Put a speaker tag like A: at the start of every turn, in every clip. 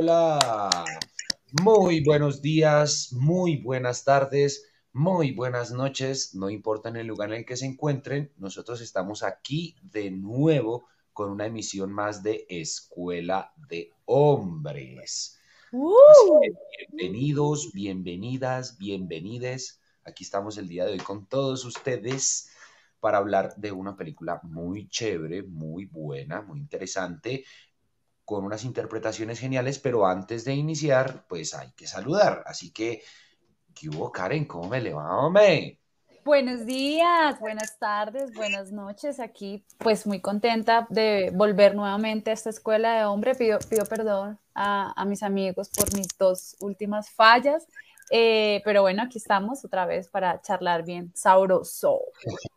A: hola. Muy buenos días, muy buenas tardes, muy buenas noches. No importa en el lugar en el que se encuentren, nosotros estamos aquí de nuevo con una emisión más de Escuela de Hombres. bienvenidos, bienvenidas, bienvenides. Aquí estamos el día de hoy con todos ustedes para hablar de una película muy chévere, muy buena, muy interesante, con unas interpretaciones geniales, pero antes de iniciar, pues hay que saludar. Así que, ¿qué hubo, Karen? ¿Cómo me le va, hombre?
B: Buenos días, buenas tardes, buenas noches. Aquí, pues muy contenta de volver nuevamente a esta escuela de hombre. Pido, pido perdón a, a mis amigos por mis dos últimas fallas. Eh, pero bueno, aquí estamos otra vez para charlar bien sabroso.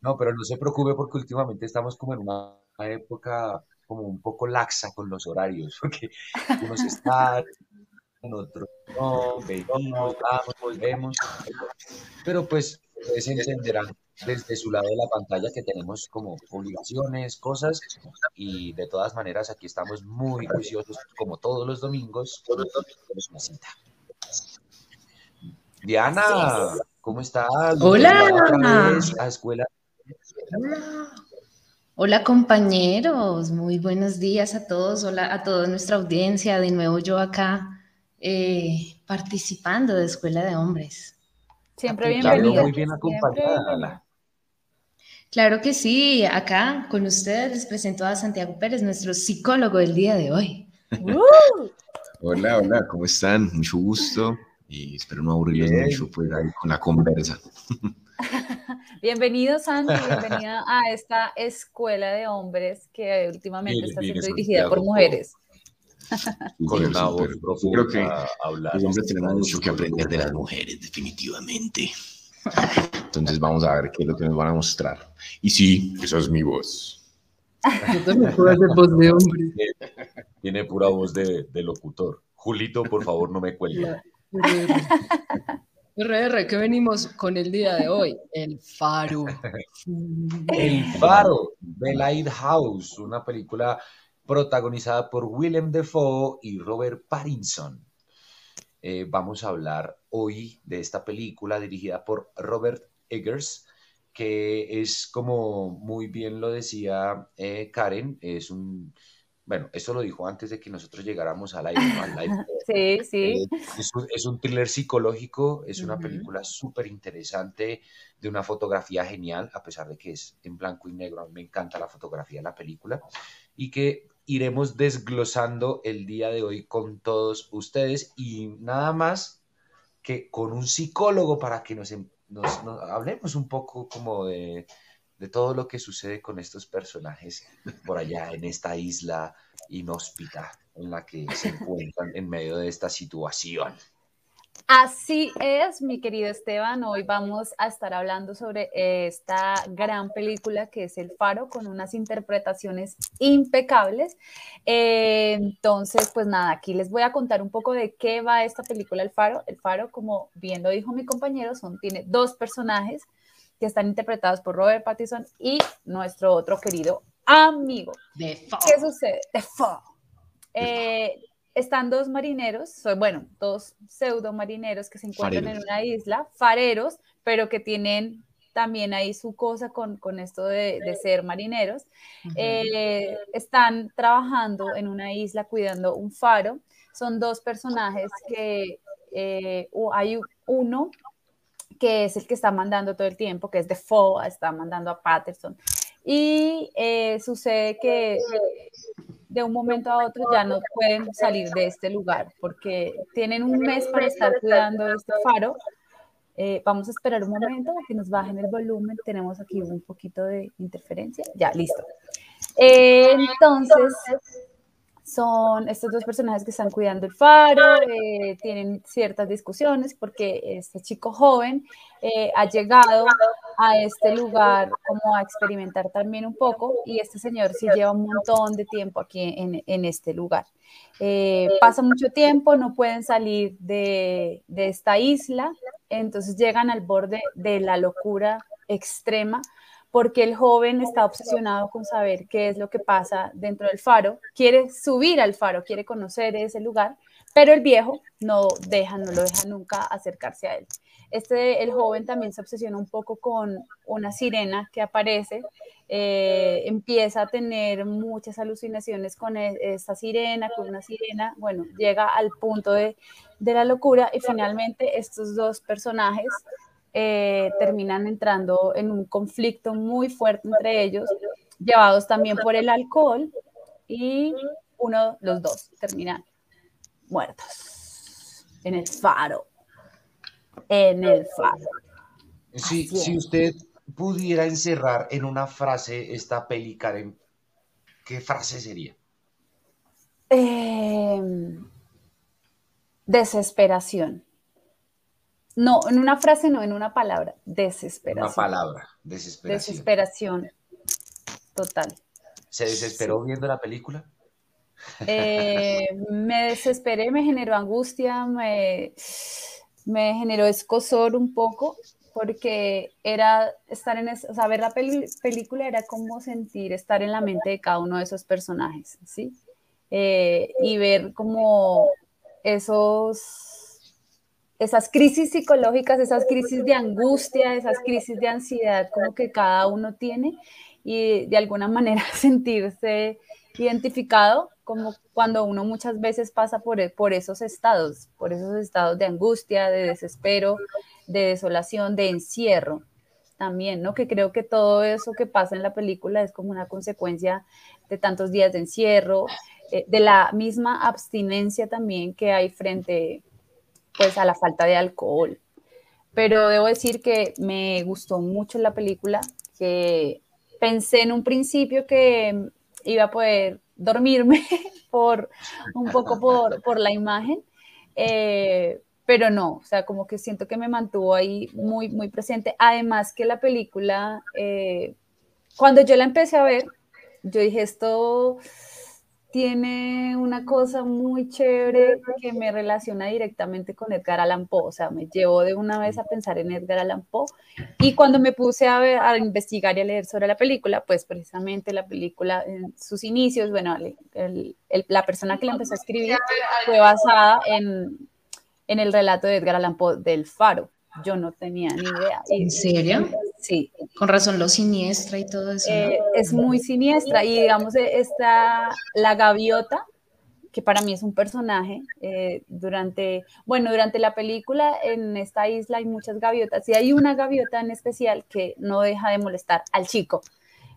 A: No, pero no se preocupe porque últimamente estamos como en una época como un poco laxa con los horarios, porque unos están, otros no, venimos, vamos, volvemos, pero pues se entenderán desde su lado de la pantalla que tenemos como obligaciones, cosas, y de todas maneras aquí estamos muy juiciosos, como todos los domingos, tenemos una cita. Diana, ¿cómo estás?
C: Hola. A escuela Hola. Compañeros, muy buenos días a todos, hola a toda nuestra audiencia, de nuevo yo acá eh, participando de Escuela de Hombres.
B: Siempre bienvenido.
A: Muy bien acompañada.
C: Claro que sí, acá con ustedes les presento a Santiago Pérez, nuestro psicólogo del día de hoy.
D: Hola, hola, ¿cómo están? Mucho gusto y espero no aburrirles mucho pues, ahí con la conversa.
B: Bienvenido, Santi, bienvenida a esta escuela de hombres que últimamente está siendo dirigida por mujeres.
D: Con una voz Creo que los hombres tenemos mucho que aprender de las mujeres, definitivamente. Entonces vamos a ver qué es lo que nos van a mostrar. Y sí, esa es mi voz.
A: Yo también puedo hacer voz de hombre. Tiene pura voz de, de locutor. Julito, por favor, no me cuelgue.
E: RR, ¿qué venimos con el día de hoy? El Faro.
A: El Faro, The Lighthouse, una película protagonizada por Willem Dafoe y Robert Pattinson. Eh, vamos a hablar hoy de esta película dirigida por Robert Eggers, que es como muy bien lo decía eh, Karen, es un bueno, eso lo dijo antes de que nosotros llegáramos al live.
B: sí, sí.
A: Eh, es, un, thriller psicológico, es una película súper interesante, de una fotografía genial, a pesar de que es en blanco y negro, a mí me encanta la fotografía de la película, y que iremos desglosando el día de hoy con todos ustedes y nada más que con un psicólogo para que nos, nos hablemos un poco como de de todo lo que sucede con estos personajes por allá en esta isla inhóspita en la que se encuentran en medio de esta situación.
B: Así es, mi querido Esteban. Hoy vamos a estar hablando sobre esta gran película que es El Faro, con unas interpretaciones impecables. Eh, entonces, pues nada, aquí les voy a contar un poco de qué va esta película El Faro. El Faro, como bien lo dijo mi compañero, son, tiene dos personajes que están interpretados por Robert Pattinson y nuestro otro querido amigo. ¿Qué sucede? De eh, están dos marineros, bueno, dos pseudo marineros que se encuentran en una isla, fareros, pero que tienen también ahí su cosa con, esto de, ser marineros. Eh, están trabajando en una isla cuidando un faro. Son dos personajes que eh, hay uno que es el que está mandando todo el tiempo, que es de Defoe, está mandando a Patterson. Y eh, sucede que de un momento a otro ya no pueden salir de este lugar porque tienen un mes para estar cuidando este faro. Eh, vamos a esperar un momento a que nos bajen el volumen. Tenemos aquí un poquito de interferencia. Ya, listo. Eh, entonces, son estos dos personajes que están cuidando el faro, eh, tienen ciertas discusiones porque este chico joven eh, ha llegado a este lugar como a experimentar también un poco y este señor sí lleva un montón de tiempo aquí en, este lugar. Eh, pasa mucho tiempo, no pueden salir de, de esta isla, entonces llegan al borde de la locura extrema porque el joven está obsesionado con saber qué es lo que pasa dentro del faro, quiere subir al faro, quiere conocer ese lugar, pero el viejo no deja, no lo deja nunca acercarse a él. Este, el joven también se obsesiona un poco con una sirena que aparece, eh, empieza a tener muchas alucinaciones con e, esta sirena, con una sirena, bueno, llega al punto de, de la locura y finalmente estos dos personajes eh, terminan entrando en un conflicto muy fuerte entre ellos, llevados también por el alcohol y uno, los dos, terminan muertos en el faro en el faro.
A: si usted pudiera encerrar en una frase esta peli, Karen, ¿qué frase sería?
B: Em, desesperación. No, en una frase no, en una palabra. Desesperación.
A: Una palabra, desesperación.
B: Desesperación. Total.
A: ¿Se desesperó viendo la película?
B: Eh, me desesperé, me generó angustia, me me generó escosor un poco porque era estar en, o sea, ver la película era como sentir estar en la mente de cada uno de esos personajes, ¿sí? Eh, y ver como esos, esas crisis psicológicas, esas crisis de angustia, esas crisis de ansiedad como que cada uno tiene y de alguna manera sentirse identificado como cuando uno muchas veces pasa por, e, por esos estados, por esos estados de angustia, de desespero, de desolación, de encierro también, ¿no? Que creo que todo eso que pasa en la película es como una consecuencia de tantos días de encierro, eh, de la misma abstinencia también que hay frente, pues, a la falta de alcohol. Pero debo decir que me gustó mucho la película, que pensé en un principio que iba a poder dormirme por un poco por, por la imagen, eh, pero no, o sea, como que siento que me mantuvo ahí muy, muy presente. Además que la película, eh, cuando yo la empecé a ver, yo dije, esto tiene una cosa muy chévere que me relaciona directamente con Edgar Allan Poe, o sea, me llevó de una vez a pensar en Edgar Allan Poe y cuando me puse a, ver, a investigar y a leer sobre la película, pues precisamente la película en sus inicios, bueno, la persona que la empezó a escribir fue basada en, en el relato de Edgar Allan Poe del Faro, yo no tenía ni idea.
C: ¿En serio?
B: Sí.
C: Con razón lo siniestra y todo eso.
B: Eh, es muy siniestra y digamos eh, está la gaviota, que para mí es un personaje, eh, durante, bueno, durante la película en esta isla hay muchas gaviotas y hay una gaviota en especial que no deja de molestar al chico.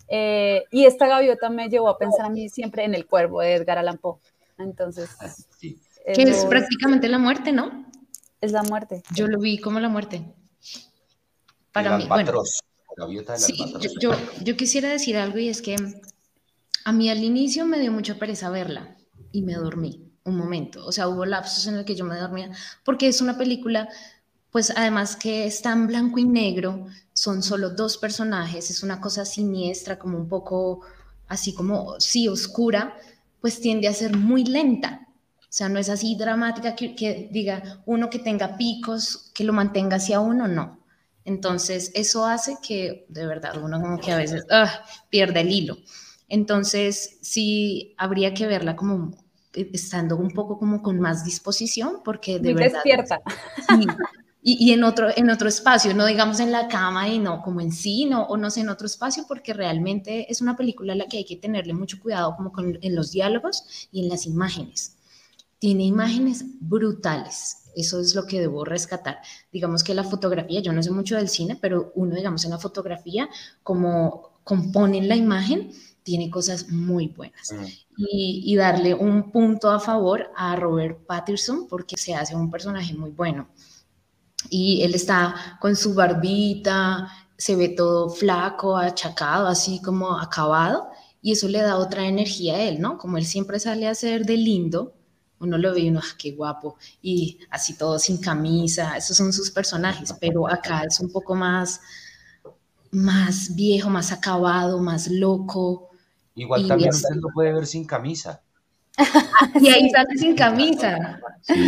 B: y esta gaviota me llevó a pensar a mí siempre en el cuervo de Edgar Allan Poe. Entonces,
C: sí. que es prácticamente la muerte, ¿no?
B: es la muerte.
C: Yo lo vi como la muerte. Para mí, bueno, sí, yo, yo, quisiera decir algo y es que a mí al inicio me dio mucha pereza verla y me dormí un momento. O sea, hubo lapsos en el que yo me dormía porque es una película, pues además que está en blanco y negro, son solo dos personajes, es una cosa siniestra, como un poco así como, sí, oscura, pues tiende a ser muy lenta. O sea, no es así dramática que, diga uno que tenga picos, que lo mantenga hacia uno, no. Entonces, eso hace que de verdad uno como que a veces ah, pierde el hilo. Entonces, sí habría que verla como eh, estando un poco como con más disposición, porque de
B: Muy
C: verdad...
B: despierta.
C: y, y, en, otro, en otro espacio, no digamos en la cama y no como en sí, no, o no sé, en otro espacio, porque realmente es una película a la que hay que tenerle mucho cuidado como con, en los diálogos y en las imágenes tiene imágenes brutales. Eso es lo que debo rescatar. Digamos que la fotografía, yo no sé mucho del cine, pero uno, digamos, en la fotografía, como componen la imagen, tiene cosas muy buenas. Mm. Y, y, darle un punto a favor a Robert Pattinson porque se hace un personaje muy bueno. Y él está con su barbita, se ve todo flaco, achacado, así como acabado, y eso le da otra energía a él, ¿no? Como él siempre sale a ser de lindo, uno lo ve y uno, ah, qué guapo, y así todo sin camisa, esos son sus personajes, pero acá es un poco más, más viejo, más acabado, más loco.
A: Igual también usted lo puede ver sin camisa.
C: y ahí sale sin camisa.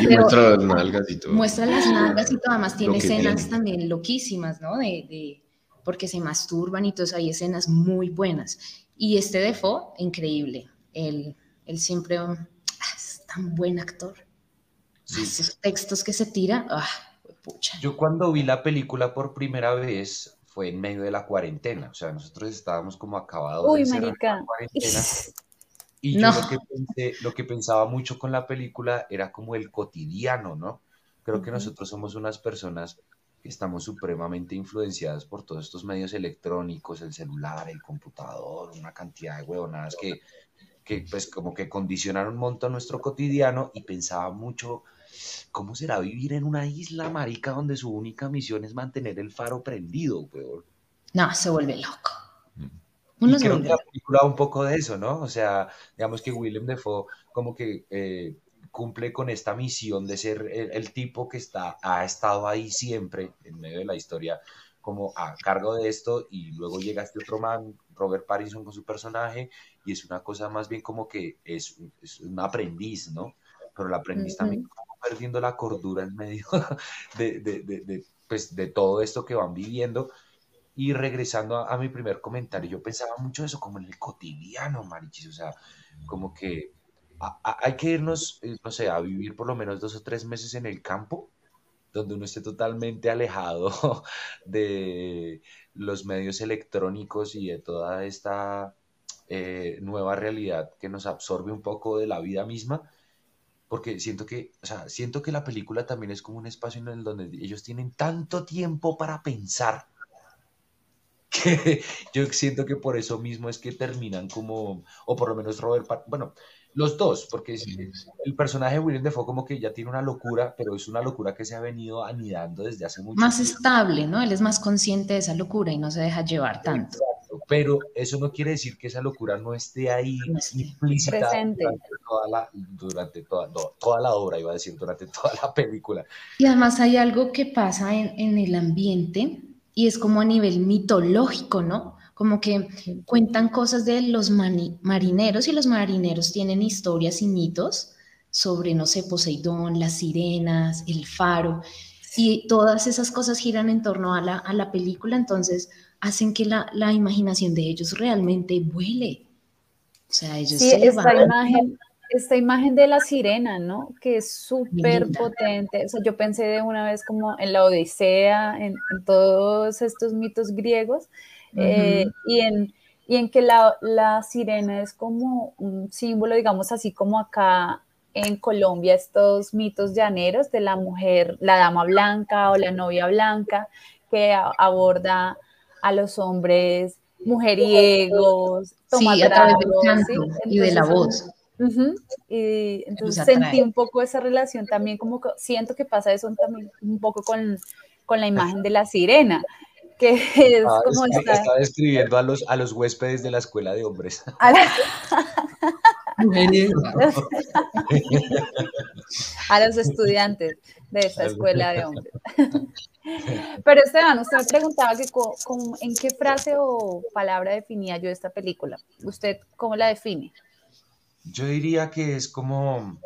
D: muestra las nalgas y todo.
C: Muestra las nalgas y todo, además tiene escenas también loquísimas, ¿no? De, porque se masturban y todas hay escenas muy buenas. Y este Defoe, increíble. Él, él siempre tan buen actor. Esos textos que se tira, ah, pucha.
A: Yo cuando vi la película por primera vez fue en medio de la cuarentena, o sea, nosotros estábamos como acabados
B: Uy, de la cuarentena.
A: Y yo lo, que pensé, lo que pensaba mucho con la película era como el cotidiano, ¿no? Creo que nosotros somos unas personas que estamos supremamente influenciadas por todos estos medios electrónicos, el celular, el computador, una cantidad de huevonadas que, que pues como que condicionaron un montón nuestro cotidiano y pensaba mucho cómo será vivir en una isla marica donde su única misión es mantener el faro prendido, weón.
C: No, se vuelve loco.
A: y creo que la película un poco de eso, ¿no? O sea, digamos que Willem Dafoe como que eh, cumple con esta misión de ser el, tipo que está, ha estado ahí siempre en medio de la historia como a cargo de esto y luego llega este otro man, Robert Pattinson con su personaje y es una cosa más bien como que es, un aprendiz, ¿no? Pero el aprendiz también está perdiendo la cordura en medio de, de, de, pues, de todo esto que van viviendo y regresando a, mi primer comentario, yo pensaba mucho eso como en el cotidiano, Marichis, o sea, como que hay que irnos, eh, no sé, a vivir por lo menos dos o tres meses en el campo, donde uno esté totalmente alejado de los medios electrónicos y de toda esta eh, nueva realidad que nos absorbe un poco de la vida misma, porque siento que, o sea, siento que la película también es como un espacio en el donde ellos tienen tanto tiempo para pensar que yo siento que por eso mismo es que terminan como, o por lo menos Robert, bueno, los dos, porque el personaje de William Defoe como que ya tiene una locura, pero es una locura que se ha venido anidando desde hace mucho
C: más tiempo. Más estable, ¿no? Él es más consciente de esa locura y no se deja llevar tanto.
A: Exacto, pero eso no quiere decir que esa locura no esté ahí implícita durante, toda la, durante toda, toda la obra, iba a decir, durante toda la película.
C: Y además hay algo que pasa en, en el ambiente y es como a nivel mitológico, ¿no? Como que cuentan cosas de los marineros y los marineros tienen historias y mitos sobre, no sé, Poseidón, las sirenas, el faro, y todas esas cosas giran en torno a la, a la película, entonces hacen que la, la, imaginación de ellos realmente vuele. O sea, ellos
B: sí, esta imagen, esta imagen de la sirena, ¿no? Que es súper potente. O sea, yo pensé de una vez como en la Odisea, en, todos estos mitos griegos, eh, y, en, y en que la, la, sirena es como un símbolo, digamos así como acá en Colombia, estos mitos llaneros de la mujer, la dama blanca o la novia blanca, que aborda a los hombres mujeriegos,
C: sí, a través del canto y de la voz.
B: Y entonces sentí un poco esa relación también, como que siento que pasa eso también un poco con, con la imagen de la sirena, que es ah, como
A: está, está, describiendo a los, a los huéspedes de la escuela de hombres.
B: A, los estudiantes de esta escuela de hombres. Pero Esteban, usted me preguntaba que en qué frase o palabra definía yo esta película. ¿Usted cómo la define?
A: Yo diría que es como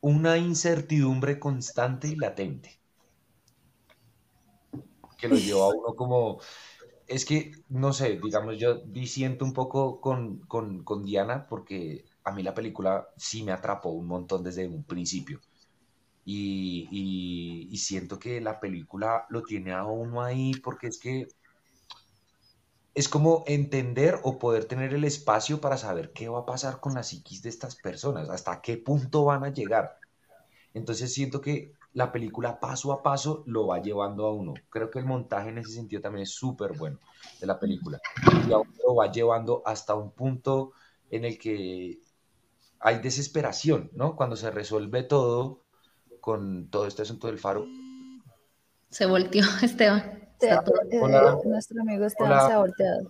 A: una incertidumbre constante y latente. Que lo lleva a uno como. Es que, no sé, digamos, yo disiento un poco con, con, Diana porque a mí la película sí me atrapó un montón desde un principio. y, y, siento que la película lo tiene a uno ahí porque es que es como entender o poder tener el espacio para saber qué va a pasar con la psiquis de estas personas, hasta qué punto van a llegar. Entonces siento que la película paso a paso lo va llevando a uno. Creo que el montaje en ese sentido también es súper bueno de la película. Y a uno lo va llevando hasta un punto en el que hay desesperación, ¿no? Cuando se resuelve todo con todo este asunto del faro.
C: Se volteó Esteban.
B: Este, nuestro amigo está volteado.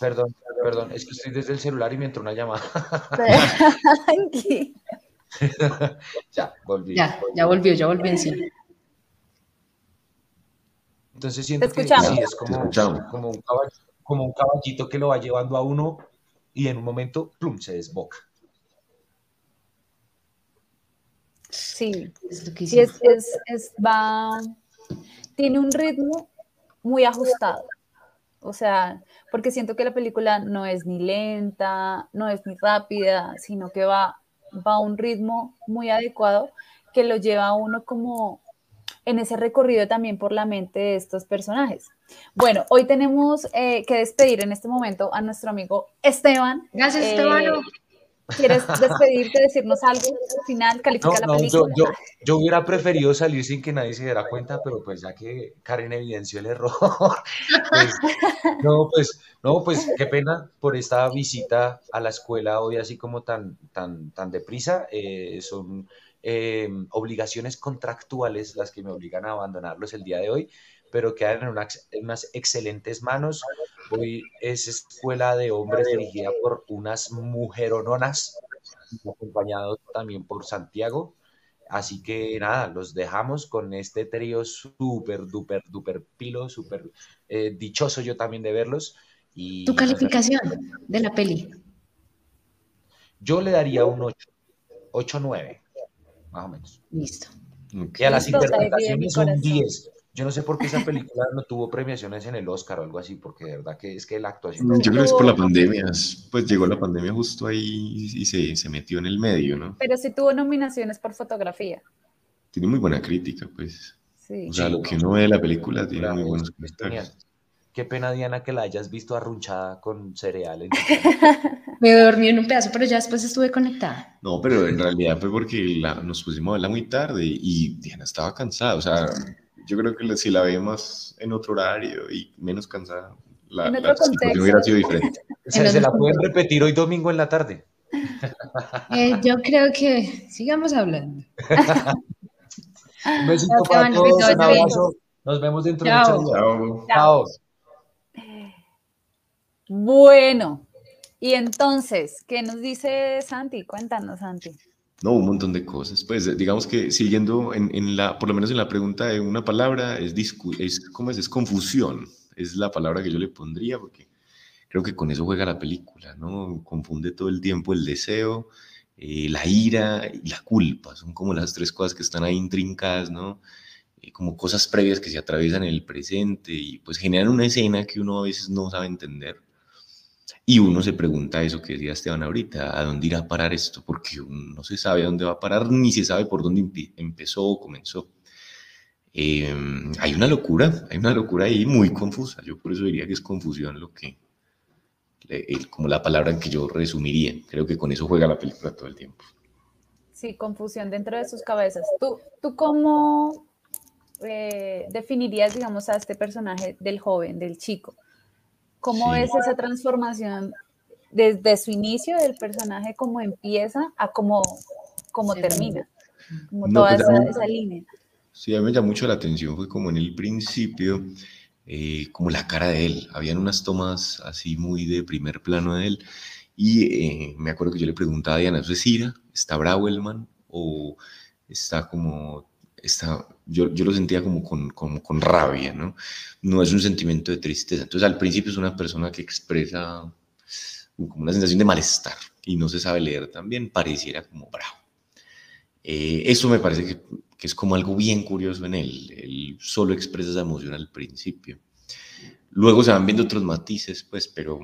A: Perdón, perdón, es que estoy desde el celular y me entró una llamada. ya, volví.
C: Ya, ya volvió, ya volvió en sí.
A: Entonces siento que sí, es como, como, un como un caballito que lo va llevando a uno y en un momento, plum, se desboca.
B: Sí, es, es, es, va, tiene un ritmo muy ajustado. O sea, porque siento que la película no es ni lenta, no es ni rápida, sino que va, va a un ritmo muy adecuado que lo lleva a uno como en ese recorrido también por la mente de estos personajes. Bueno, hoy tenemos eh, que despedir en este momento a nuestro amigo Esteban.
C: Gracias, Esteban.
B: ¿Quieres despedirte, decirnos algo al final, calificar la película?
A: Yo, hubiera preferido salir sin que nadie se diera cuenta, pero pues ya que Karen evidenció el error, pues, no, pues, no, pues qué pena por esta visita a la escuela hoy así como tan, tan, tan deprisa. Eh, son eh, obligaciones contractuales las que me obligan a abandonarlos el día de hoy, pero quedan en, unas excelentes manos. Hoy es escuela de hombres dirigida por unas mujerononas, acompañado también por Santiago. Así que nada, los dejamos con este trío súper, duper, duper pilo, súper eh, dichoso yo también de verlos. Y
C: ¿Tu calificación de la peli?
A: Yo le daría un 8, 8-9 más o menos.
C: Listo.
A: Y a las interpretaciones son 10. Yo no sé por qué esa película no tuvo premiaciones en el Oscar o algo así, porque de verdad que es que la actuación...
D: Yo creo que es por la pandemia, pues llegó la pandemia justo ahí y se, se metió en el medio, ¿no?
B: Pero sí tuvo nominaciones por fotografía.
D: Tiene muy buena crítica, pues. Sí. O sea, lo que uno ve de la película tiene muy buenos comentarios.
A: Qué pena, Diana, que la hayas visto arrunchada con cereales.
C: Me dormí en un pedazo, pero ya después estuve conectada.
D: No, pero en realidad fue porque nos pusimos a verla muy tarde y Diana estaba cansada. O sea, yo creo que si la veíamos en otro horario y menos cansada, la, en la situación hubiera sido diferente.
A: se la pueden repetir hoy domingo en la tarde.
C: Eh, yo creo que sigamos hablando.
A: un besito para todos, un abrazo. Nos vemos dentro de ocho días. Chao. Chao.
B: Bueno, y entonces, ¿qué nos dice Santi? Cuéntanos, Santi.
D: No, un montón de cosas. Pues digamos que siguiendo en, la, por lo menos en la pregunta de una palabra, es, es, ¿cómo es? Es confusión. Es la palabra que yo le pondría porque creo que con eso juega la película, ¿no? Confunde todo el tiempo el deseo, eh, la ira y la culpa. Son como las tres cosas que están ahí intrincadas, ¿no? Eh, como cosas previas que se atraviesan en el presente y pues generan una escena que uno a veces no sabe entender y uno se pregunta eso que decía Esteban ahorita, ¿a dónde irá a parar esto? Porque uno no se sabe a dónde va a parar, ni se sabe por dónde empezó o comenzó. Em, hay una locura, hay una locura ahí muy confusa. Yo por eso diría que es confusión lo que, como la palabra en que yo resumiría. Creo que con eso juega la película todo el tiempo.
B: Sí, confusión dentro de sus cabezas. ¿Tú, tú cómo eh, definirías, digamos, a este personaje del joven, del chico? ¿Cómo es esa transformación desde su inicio del personaje, cómo empieza a cómo, cómo termina? Como toda pues, esa, línea.
D: Sí, a mí me llamó mucho la atención, fue como en el principio, eh, como la cara de él. Habían unas tomas así muy de primer plano de él. Y eh, me acuerdo que yo le preguntaba a Diana, ¿eso es ira? ¿Está bravo el man? ¿O está como está, yo, yo, lo sentía como con, con, rabia, ¿no? No es un sentimiento de tristeza. Entonces al principio es una persona que expresa como una sensación de malestar y no se sabe leer también, pareciera como bravo. Eh, eso me parece que, que, es como algo bien curioso en él. Él solo expresa esa emoción al principio. Luego se van viendo otros matices, pues, pero,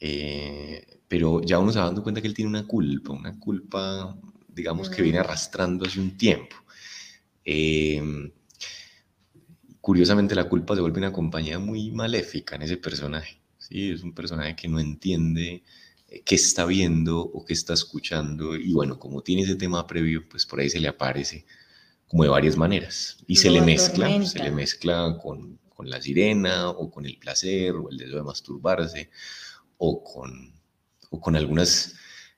D: eh, pero ya uno se va dando cuenta que él tiene una culpa, una culpa, digamos, que viene arrastrando hace un tiempo. Eh, curiosamente la culpa se vuelve una compañía muy maléfica en ese personaje. ¿sí? Es un personaje que no entiende eh, qué está viendo o qué está escuchando y bueno, como tiene ese tema previo, pues por ahí se le aparece como de varias maneras y se le mezcla, se le mezcla con, con, la sirena o con el placer o el deseo de masturbarse o con, o con algunas,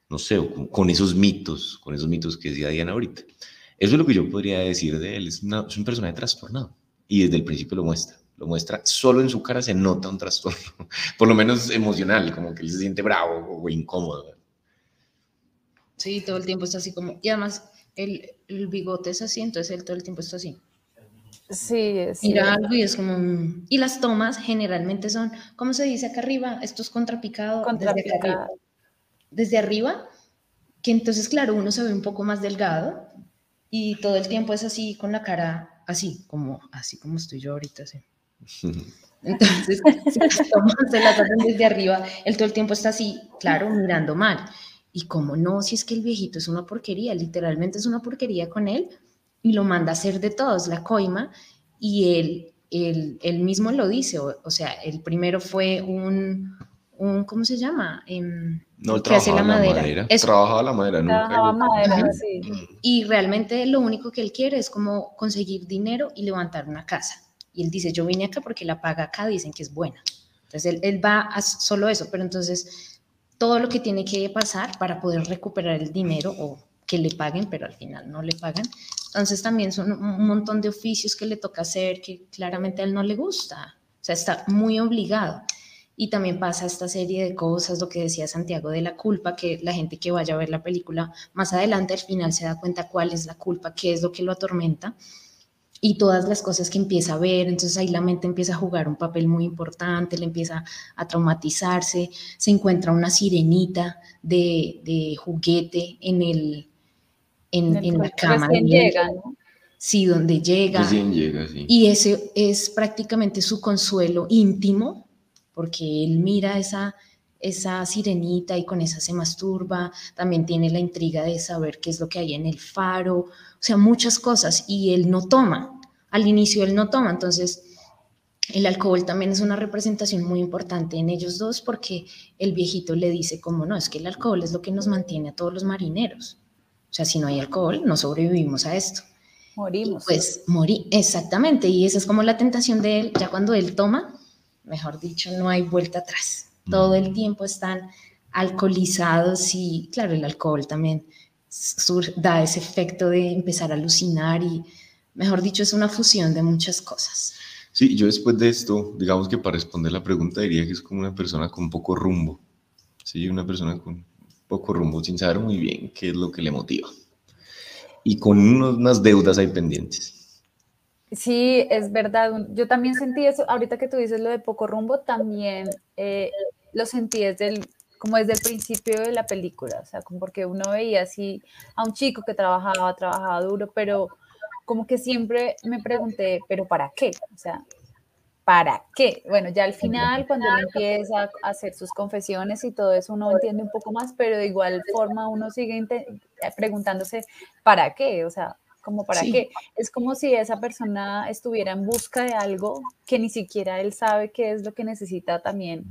D: no sé, con, con, esos mitos, con esos mitos que decía Diana ahorita. Eso es lo que yo podría decir de él. Es, un personaje trastornado y desde el principio lo muestra. Lo muestra, solo en su cara se nota un trastorno, por lo menos emocional, como que él se siente bravo o incómodo.
C: Sí, todo el tiempo está así como, y además el, el bigote es así, entonces él todo el tiempo está así.
B: Sí, es.
C: Mira algo y es como. Y las tomas generalmente son, ¿cómo se dice acá arriba? Esto es contrapicado.
B: Contrapicado. Desde, arriba,
C: desde arriba, que entonces, claro, uno se ve un poco más delgado, y todo el tiempo es así, con la cara así, como, así como estoy yo ahorita. Entonces, se la tratan desde arriba, él todo el tiempo está así, claro, mirando mal. Y como no, si es que el viejito es una porquería, literalmente es una porquería con él, y lo manda a hacer de todos, la coima, y él, él, mismo lo dice, o, sea, el primero fue un, un ¿cómo se llama? Em,
D: no, que hace la madera. Trabajaba la madera,
B: Trabajaba madera, sí.
C: Y realmente lo único que él quiere es como conseguir dinero y levantar una casa. Y él dice, yo vine acá porque la paga acá dicen que es buena. Entonces él, él va a solo eso, pero entonces todo lo que tiene que pasar para poder recuperar el dinero o que le paguen, pero al final no le pagan. Entonces también son un montón de oficios que le toca hacer que claramente a él no le gusta. O sea, está muy obligado. Y también pasa esta serie de cosas, lo que decía Santiago de la culpa, que la gente que vaya a ver la película más adelante al final se da cuenta cuál es la culpa, qué es lo que lo atormenta y todas las cosas que empieza a ver, entonces ahí la mente empieza a jugar un papel muy importante, le empieza a traumatizarse, se encuentra una sirenita de, juguete en, el, en, la cama.
B: Llega, ¿no?
C: Sí, donde llega.
D: llega sí.
C: Y ese es prácticamente su consuelo íntimo porque él mira esa, esa sirenita y con esa se masturba, también tiene la intriga de saber qué es lo que hay en el faro, o sea, muchas cosas, y él no toma, al inicio él no toma, entonces el alcohol también es una representación muy importante en ellos dos porque el viejito le dice como no, es que el alcohol es lo que nos mantiene a todos los marineros, o sea, si no hay alcohol, no sobrevivimos a esto.
B: Morimos.
C: pues morí, exactamente, y esa es como la tentación de él, ya cuando él toma, mejor dicho, no hay vuelta atrás. Todo el tiempo están alcoholizados y, claro, el alcohol también da ese efecto de empezar a alucinar y, mejor dicho, es una fusión de muchas cosas.
D: Sí, yo después de esto, digamos que para responder la pregunta diría que es como una persona con poco rumbo. Sí, una persona con poco rumbo, sin saber muy bien qué es lo que le motiva. Y con unas deudas ahí pendientes.
B: Sí, es verdad. Yo también sentí eso, ahorita que tú dices lo de poco rumbo, también eh, lo sentí desde el, como desde el principio de la película, o sea, como porque uno veía así a un chico que trabajaba, trabajaba duro, pero como que siempre me pregunté, pero ¿para qué? O sea, ¿para qué? Bueno, ya al final, cuando él empieza a hacer sus confesiones y todo eso, uno entiende un poco más, pero de igual forma uno sigue preguntándose, ¿para qué? O sea, como para qué. Es como si esa persona estuviera en busca de algo que ni siquiera él sabe qué es lo que necesita también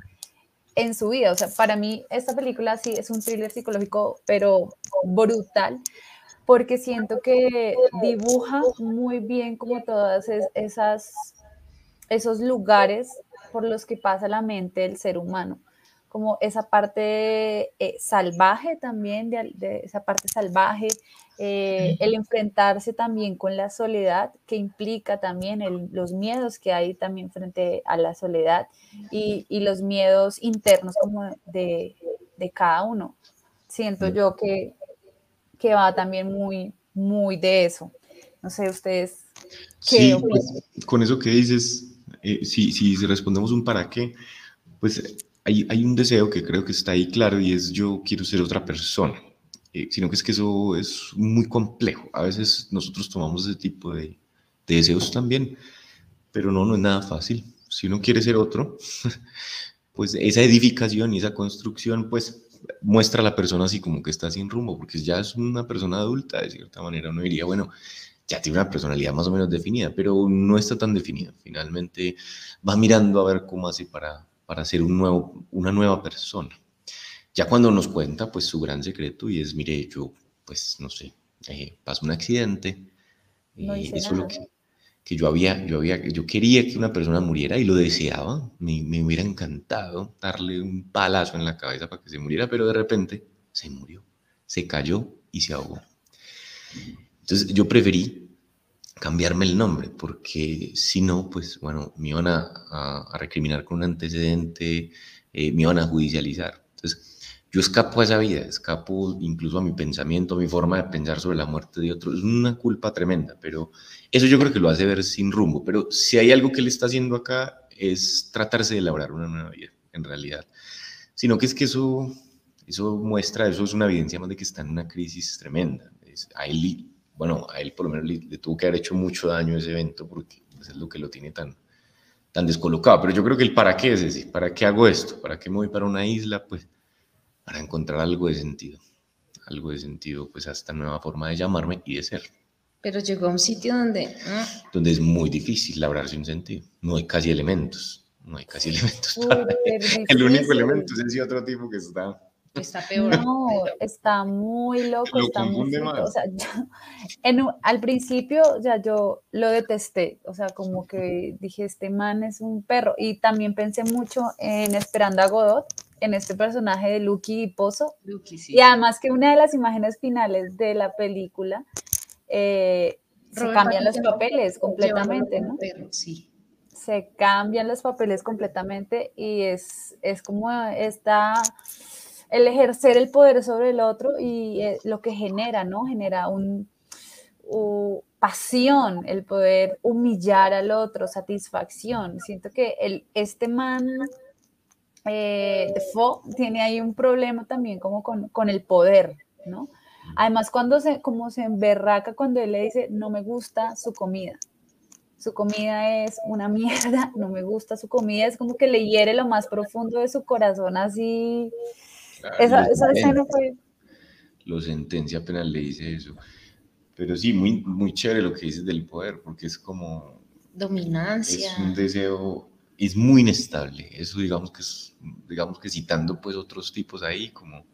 B: en su vida. O sea, para mí esta película sí es un thriller psicológico, pero brutal, porque siento que dibuja muy bien como todas esas esos lugares por los que pasa la mente del ser humano como esa parte eh, salvaje también, de, esa parte salvaje, eh, el enfrentarse también con la soledad, que implica también los miedos que hay también frente a la soledad y, los miedos internos como de, cada uno. Siento yo que, que va también muy, muy de eso. No sé, ustedes.
D: ¿qué sí, pues, con eso que dices, eh, si, si respondemos un para qué, pues hay, hay un deseo que creo que está ahí claro y es yo quiero ser otra persona eh, sino que es que eso es muy complejo. A veces nosotros tomamos ese tipo de, deseos también, pero no, no es nada fácil. Si uno quiere ser otro, pues esa edificación y esa construcción, pues muestra a la persona así como que está sin rumbo, porque ya es una persona adulta, de cierta manera. Uno diría, bueno, ya tiene una personalidad más o menos definida, pero no está tan definida. Finalmente va mirando a ver cómo hace para, para ser un nuevo, una nueva persona. Ya cuando nos cuenta pues su gran secreto y es, mire, yo pues no sé, eh, pasó un accidente, eh, eso lo que, que, yo había, yo había, yo quería que una persona muriera y lo deseaba, me, me hubiera encantado darle un palazo en la cabeza para que se muriera, pero de repente se murió, se cayó y se ahogó. Entonces yo preferí cambiarme el nombre, porque si no, pues bueno, me iban a, a, recriminar con un antecedente, eh, me iban a judicializar. Entonces, yo escapo a esa vida, escapo incluso a mi pensamiento, a mi forma de pensar sobre la muerte de otro. Es una culpa tremenda, pero eso yo creo que lo hace ver sin rumbo. Pero si hay algo que él está haciendo acá es tratarse de elaborar una nueva vida, en realidad. Sino que es que eso, eso muestra, eso es una evidencia más de que está en una crisis tremenda. a él, bueno, a él por lo menos le, tuvo que haber hecho mucho daño ese evento porque pues, es lo que lo tiene tan, tan descolocado. Pero yo creo que el para qué es ese, ¿para qué hago esto? ¿Para qué me voy para una isla? Pues para encontrar algo de sentido, algo de sentido pues a esta nueva forma de llamarme y de ser.
C: Pero llegó a un sitio donde...
D: Donde es muy difícil labrarse un sentido, no hay casi elementos, no hay casi elementos. el único elemento es ese otro tipo que está
C: Está peor.
B: No, está muy loco. está muy O sea, en, al principio, ya yo lo detesté. O sea, como que dije, este man es un perro. Y también pensé mucho en Esperando a Godot, en este personaje de Lucky y Pozo. Y además que una de las imágenes finales de la película eh, se cambian los papeles completamente, ¿no?
C: sí.
B: Se cambian los papeles completamente y es, es como esta el ejercer el poder sobre el otro y eh, lo que genera, ¿no? Genera un, pasión, el poder humillar al otro, satisfacción. Siento que el, este man eh, tiene ahí un problema también como con, el poder, ¿no? Además, cuando se, como se emberraca cuando él le dice, no me gusta su comida. Su comida es una mierda, no me gusta su comida, es como que le hiere lo más profundo de su corazón así esa, esa escena fue...
D: Lo sentencia apenas le dice eso. Pero sí, muy, muy chévere lo que dices del poder, porque es como...
C: Dominancia.
D: Es un deseo, es muy inestable. Eso digamos que es, digamos que citando pues otros tipos ahí, como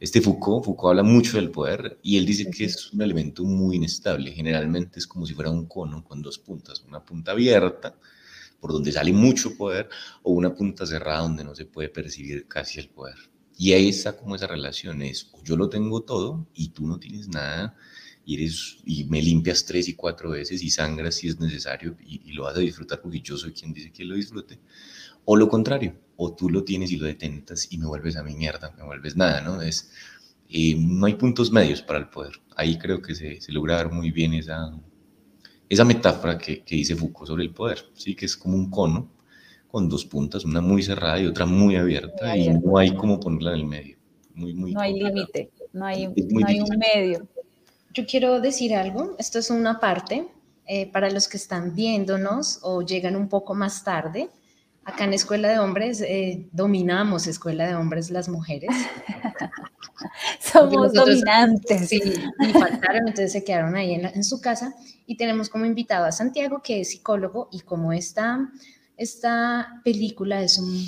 D: este Foucault, Foucault habla mucho del poder y él dice que es un elemento muy inestable. Generalmente es como si fuera un cono con dos puntas, una punta abierta por donde sale mucho poder o una punta cerrada donde no se puede percibir casi el poder. Y ahí está como esa relación, es yo lo tengo todo y tú no tienes nada y, eres, y me limpias tres y cuatro veces y sangras si es necesario y, lo vas a disfrutar porque yo soy quien dice que lo disfrute. O lo contrario, o tú lo tienes y lo detentas y me vuelves a mi mierda, me vuelves nada, ¿no? Es, eh, no hay puntos medios para el poder. Ahí creo que se, se logra dar muy bien esa, esa metáfora que, que dice Foucault sobre el poder, ¿sí? que es como un cono con dos puntas, una muy cerrada y otra muy abierta, y no hay como ponerla en el medio. Muy, muy
B: no hay límite, no hay, no hay un medio.
C: Yo quiero decir algo, esto es una parte eh, para los que están viéndonos o llegan un poco más tarde. Acá en Escuela de Hombres eh, dominamos Escuela de Hombres las mujeres.
B: Somos dominantes.
C: Sí, y faltaron, entonces se quedaron ahí en, en, su casa. Y tenemos como invitado a Santiago, que es psicólogo, y como está esta película es un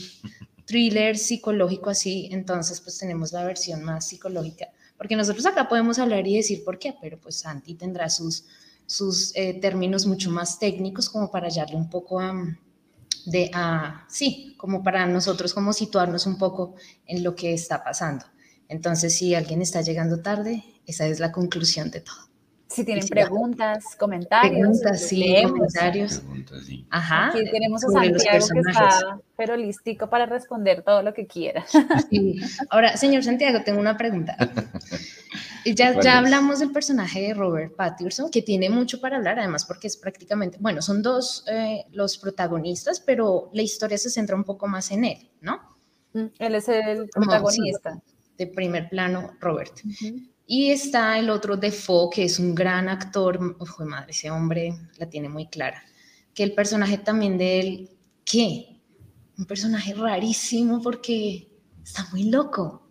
C: thriller psicológico así, entonces pues tenemos la versión más psicológica, porque nosotros acá podemos hablar y decir por qué, pero pues Santi tendrá sus, sus eh, términos mucho más técnicos como para hallarle un poco a, de, a, sí, como para nosotros como situarnos un poco en lo que está pasando. Entonces, si alguien está llegando tarde, esa es la conclusión de todo.
B: Si tienen preguntas, comentarios.
C: Preguntas, sí, comentarios.
B: Ajá. Aquí tenemos a Santiago que está, pero listico para responder todo lo que quiera.
C: Ahora, señor Santiago, tengo una pregunta. Ya, ya hablamos del personaje de Robert Pattinson, que tiene mucho para hablar, además porque es prácticamente, bueno, son dos eh, los protagonistas, pero la historia se centra un poco más en él, ¿no?
B: Mm, él es el protagonista.
C: de primer plano, Robert. Y está el otro Defoe, que es un gran actor, ojo madre, ese hombre la tiene muy clara. Que el personaje también de él, ¿qué? Un personaje rarísimo porque está muy loco.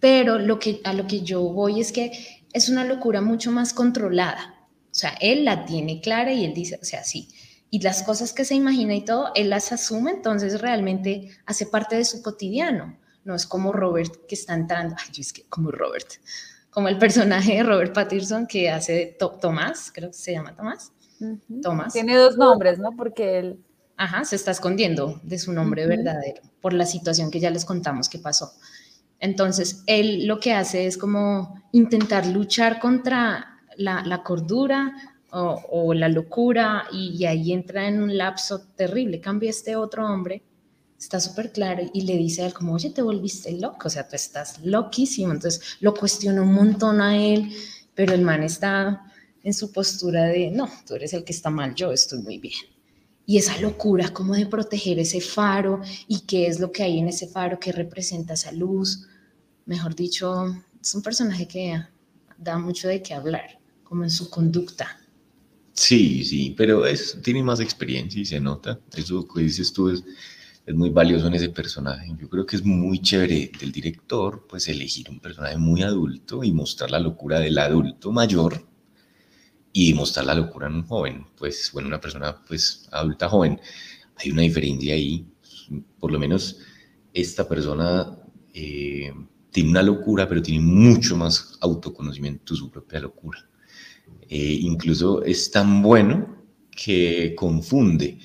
C: Pero lo que, a lo que yo voy es que es una locura mucho más controlada. O sea, él la tiene clara y él dice, o sea, sí. Y las cosas que se imagina y todo, él las asume, entonces realmente hace parte de su cotidiano. No es como Robert que está entrando, ay, es que como Robert, como el personaje de Robert Pattinson que hace Tomás, creo que se llama Tomás. Tomás.
B: Tiene dos nombres, ¿no? Porque él...
C: Ajá, se está escondiendo de su nombre verdadero por la situación que ya les contamos que pasó. Entonces, él lo que hace es como intentar luchar contra la, cordura o, o, la locura y, ahí entra en un lapso terrible. Cambia este otro hombre está súper claro y le dice a él como, oye, te volviste loco, o sea, tú estás loquísimo. Entonces lo cuestiona un montón a él, pero el man está en su postura de, no, tú eres el que está mal, yo estoy muy bien. Y esa locura como de proteger ese faro y qué es lo que hay en ese faro que representa esa luz. Mejor dicho, es un personaje que da mucho de qué hablar, como en su conducta.
D: Sí, sí, pero es, tiene más experiencia y se nota. Eso que dices tú es, es muy valioso en ese personaje. Yo creo que es muy chévere del director, pues elegir un personaje muy adulto y mostrar la locura del adulto mayor y mostrar la locura en un joven, pues, bueno, una persona, pues, adulta joven. Hay una diferencia ahí, por lo menos esta persona eh, tiene una locura, pero tiene mucho más autoconocimiento de su propia locura. Eh, incluso es tan bueno que confunde,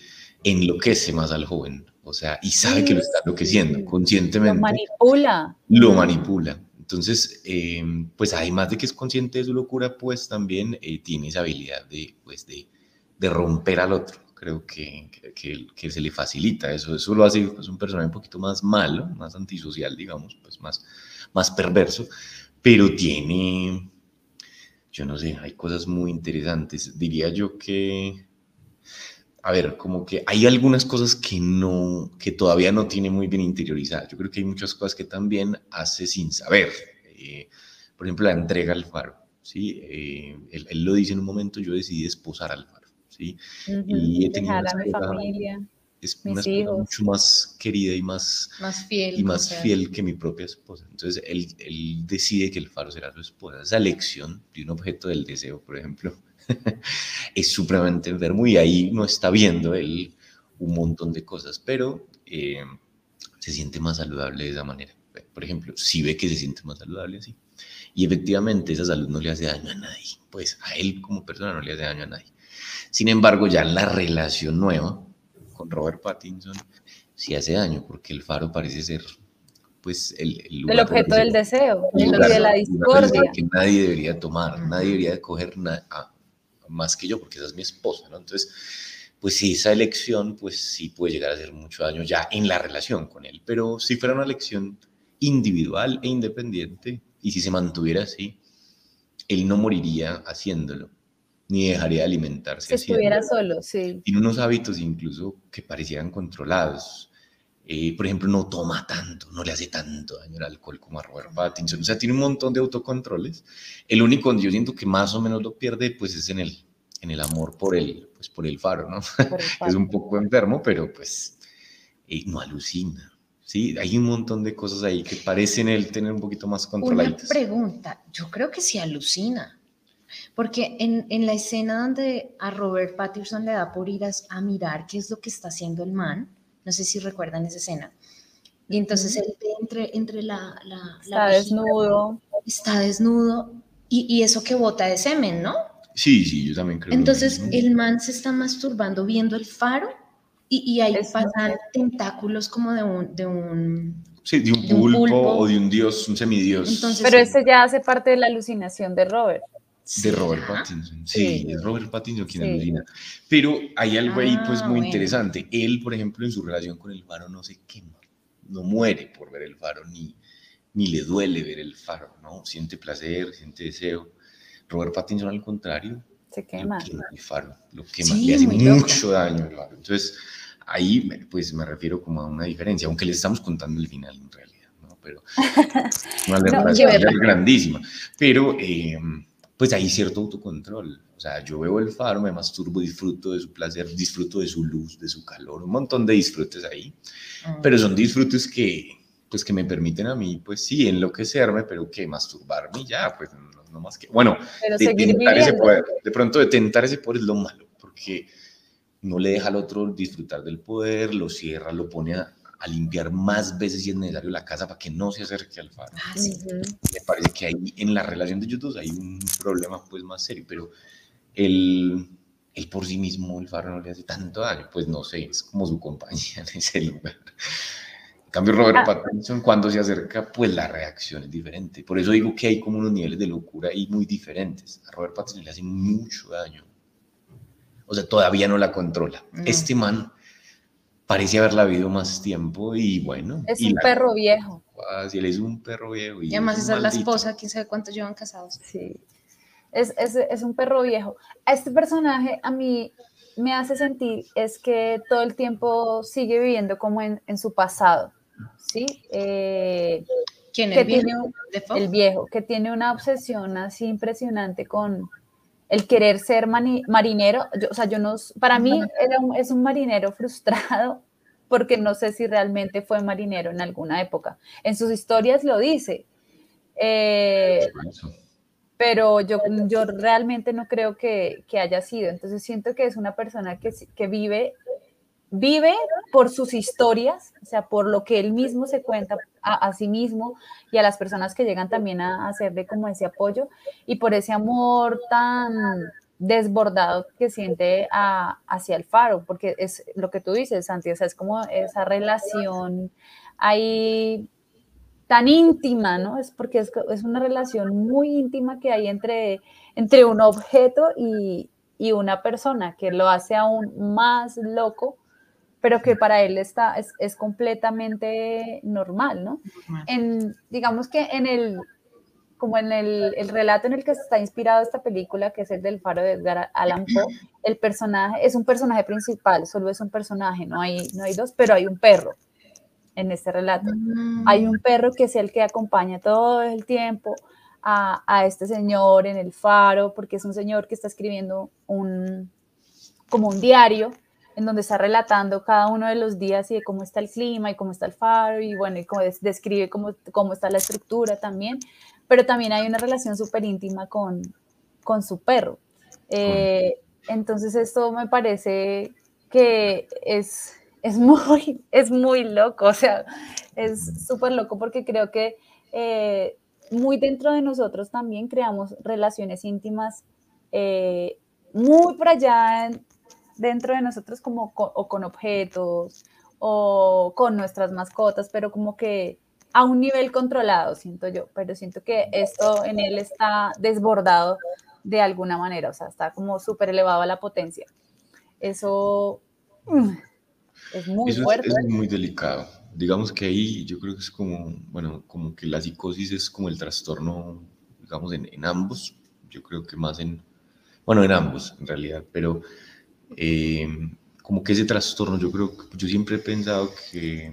D: enloquece más al joven, o sea, y sabe que lo está enloqueciendo conscientemente. Lo
B: manipula.
D: Lo manipula. Entonces, eh, pues además de que es consciente de su locura, pues también eh, tiene esa habilidad de, pues de, de, romper al otro. Creo que, que, que, se le facilita eso. Eso lo hace pues, un personaje un poquito más malo, más antisocial, digamos, pues más, más perverso, pero tiene, yo no sé, hay cosas muy interesantes. Diría yo que, a ver, como que hay algunas cosas que no, que todavía no tiene muy bien interiorizadas. Yo creo que hay muchas cosas que también hace sin saber. Eh, por ejemplo, la entrega al faro, ¿sí? Eh, él, él, lo dice en un momento, yo decidí esposar al faro, ¿sí?
B: Uh -huh. Y he tenido Dejar a mi familia
D: es una esposa mucho más querida y más,
C: más fiel,
D: y más fiel que mi propia esposa. Entonces, él, él, decide que el faro será su esposa. Esa elección de un objeto del deseo, por ejemplo, es supremamente enfermo y ahí no está viendo él un montón de cosas, pero eh, se siente más saludable de esa manera. Por ejemplo, si ve que se siente más saludable así. Y efectivamente esa salud no le hace daño a nadie, pues a él como persona no le hace daño a nadie. Sin embargo, ya la relación nueva, con Robert Pattinson sí hace daño, porque el faro parece ser pues el, el,
B: el objeto del deseo, el de la discordia.
D: Que nadie debería tomar, nadie debería coger nada más que yo, porque esa es mi esposa, ¿no? Entonces, pues sí, esa elección, pues sí puede llegar a hacer mucho daño ya en la relación con él, pero si fuera una elección individual e independiente, y si se mantuviera así, él no moriría haciéndolo ni dejaría de alimentarse.
B: Si estuviera solo, sí.
D: Tiene unos hábitos incluso que parecieran controlados. Eh, por ejemplo, no toma tanto, no le hace tanto daño el alcohol como a Robert Pattinson. O sea, tiene un montón de autocontroles. El único yo siento que más o menos lo pierde, pues es en el, en el amor por el, pues, por el faro, ¿no? El faro. es un poco enfermo, pero pues eh, no alucina. Sí, hay un montón de cosas ahí que parecen él tener un poquito más controladas.
C: Una pregunta, yo creo que sí alucina. Porque en, en, la escena donde a Robert Pattinson le da por ir a, a, mirar qué es lo que está haciendo el man, no sé si recuerdan esa escena, y entonces él entre, entre la... la
B: está la desnudo.
C: Está desnudo, y, y, eso que bota de semen, ¿no?
D: Sí, sí, yo también creo.
C: Entonces el man se está masturbando viendo el faro, y, y ahí es pasan tentáculos como de un... De un
D: Sí, de un, de pulpo, un pulpo, o de un dios, un semidios.
B: Entonces, Pero ese ya hace parte de la alucinación de Robert.
D: De Robert Pattinson, sí, sí, es Robert Pattinson quien sí. alucina. Pero hay algo ahí pues muy bueno. interesante. Él, por ejemplo, en su relación con el faro no se quema, no muere por ver el faro, ni, ni le duele ver el faro, ¿no? Siente placer, siente deseo. Robert Pattinson, al contrario,
B: se quema.
D: quema el faro, lo quema, sí, le hace mucho loco. daño el faro. Entonces, ahí pues me refiero como a una diferencia, aunque le estamos contando el final en realidad, ¿no? Pero una no, es grandísima. Pero... Eh, pues hay cierto autocontrol. O sea, yo veo el faro, me masturbo, disfruto de su placer, disfruto de su luz, de su calor, un montón de disfrutes ahí. Uh-huh. Pero son disfrutes que, pues, que me permiten a mí, pues sí, enloquecerme, pero que masturbarme ya, pues no, no más que. Bueno,
B: de, tentar
D: ese poder, de pronto de tentar ese poder es lo malo, porque no le deja al otro disfrutar del poder, lo cierra, lo pone a, a limpiar más veces si es necesario la casa para que no se acerque al faro.
C: Ah, sí.
D: Me parece que ahí en la relación de ellos dos hay un problema pues más serio, pero él, él por sí mismo, el faro no le hace tanto daño, pues no sé, es como su compañía en ese lugar. En cambio, Robert ah. Pattinson, cuando se acerca, pues la reacción es diferente. Por eso digo que hay como unos niveles de locura ahí muy diferentes. A Robert Pattinson le hace mucho daño. O sea, todavía no la controla. No. Este man parece haberla vivido más tiempo y bueno.
B: Es
D: y
B: un
D: la,
B: perro viejo.
D: Si él es un perro viejo.
C: Y, y además esa es la esposa, quién sabe cuántos llevan casados.
B: Sí. Es, es, es, un perro viejo. Este personaje a mí me hace sentir es que todo el tiempo sigue viviendo como en, en su pasado. ¿Sí? Eh,
C: ¿Quién
B: que
C: el
B: tiene un, el viejo, que tiene una obsesión así impresionante con, el querer ser marinero, o sea, yo no, para mí era es un marinero frustrado porque no sé si realmente fue marinero en alguna época. En sus historias lo dice. Eh, pero yo, yo realmente no creo que, haya sido. Entonces siento que es una persona que, que vive, vive por sus historias, o sea, por lo que él mismo se cuenta a, sí mismo y a las personas que llegan también a, hacerle como ese apoyo y por ese amor tan desbordado que siente hacia el faro, porque es lo que tú dices, Santi, o sea, es como esa relación ahí tan íntima, ¿no? Es porque es, es, una relación muy íntima que hay entre, entre un objeto y, y, una persona, que lo hace aún más loco, pero que para él está, es, es completamente normal, ¿no? En, digamos que en el, como en el, el, relato en el que está inspirado esta película, que es el del faro de Edgar Allan Poe, el personaje es un personaje principal, solo es un personaje, no hay, no hay dos, pero hay un perro en este relato. Mm. Hay un perro que es el que acompaña todo el tiempo a, a, este señor en el faro, porque es un señor que está escribiendo un, como un diario en donde está relatando cada uno de los días y de cómo está el clima y cómo está el faro y bueno, y cómo describe cómo, cómo está la estructura también, pero también hay una relación súper íntima con, con su perro. Eh, entonces esto me parece que es, es muy, es muy loco, o sea, es súper loco porque creo que eh, muy dentro de nosotros también creamos relaciones íntimas eh, muy por allá dentro de nosotros como o con objetos o con nuestras mascotas, pero como que a un nivel controlado, siento yo, pero siento que esto en él está desbordado de alguna manera, o sea, está como súper elevado a la potencia. Eso... Mm, es muy fuerte.
D: Es, muy delicado. Digamos que ahí yo creo que es como, bueno, como que la psicosis es como el trastorno, digamos, en, en ambos. Yo creo que más en, bueno, en ambos en realidad, pero eh, como que ese trastorno, yo creo, yo siempre he pensado que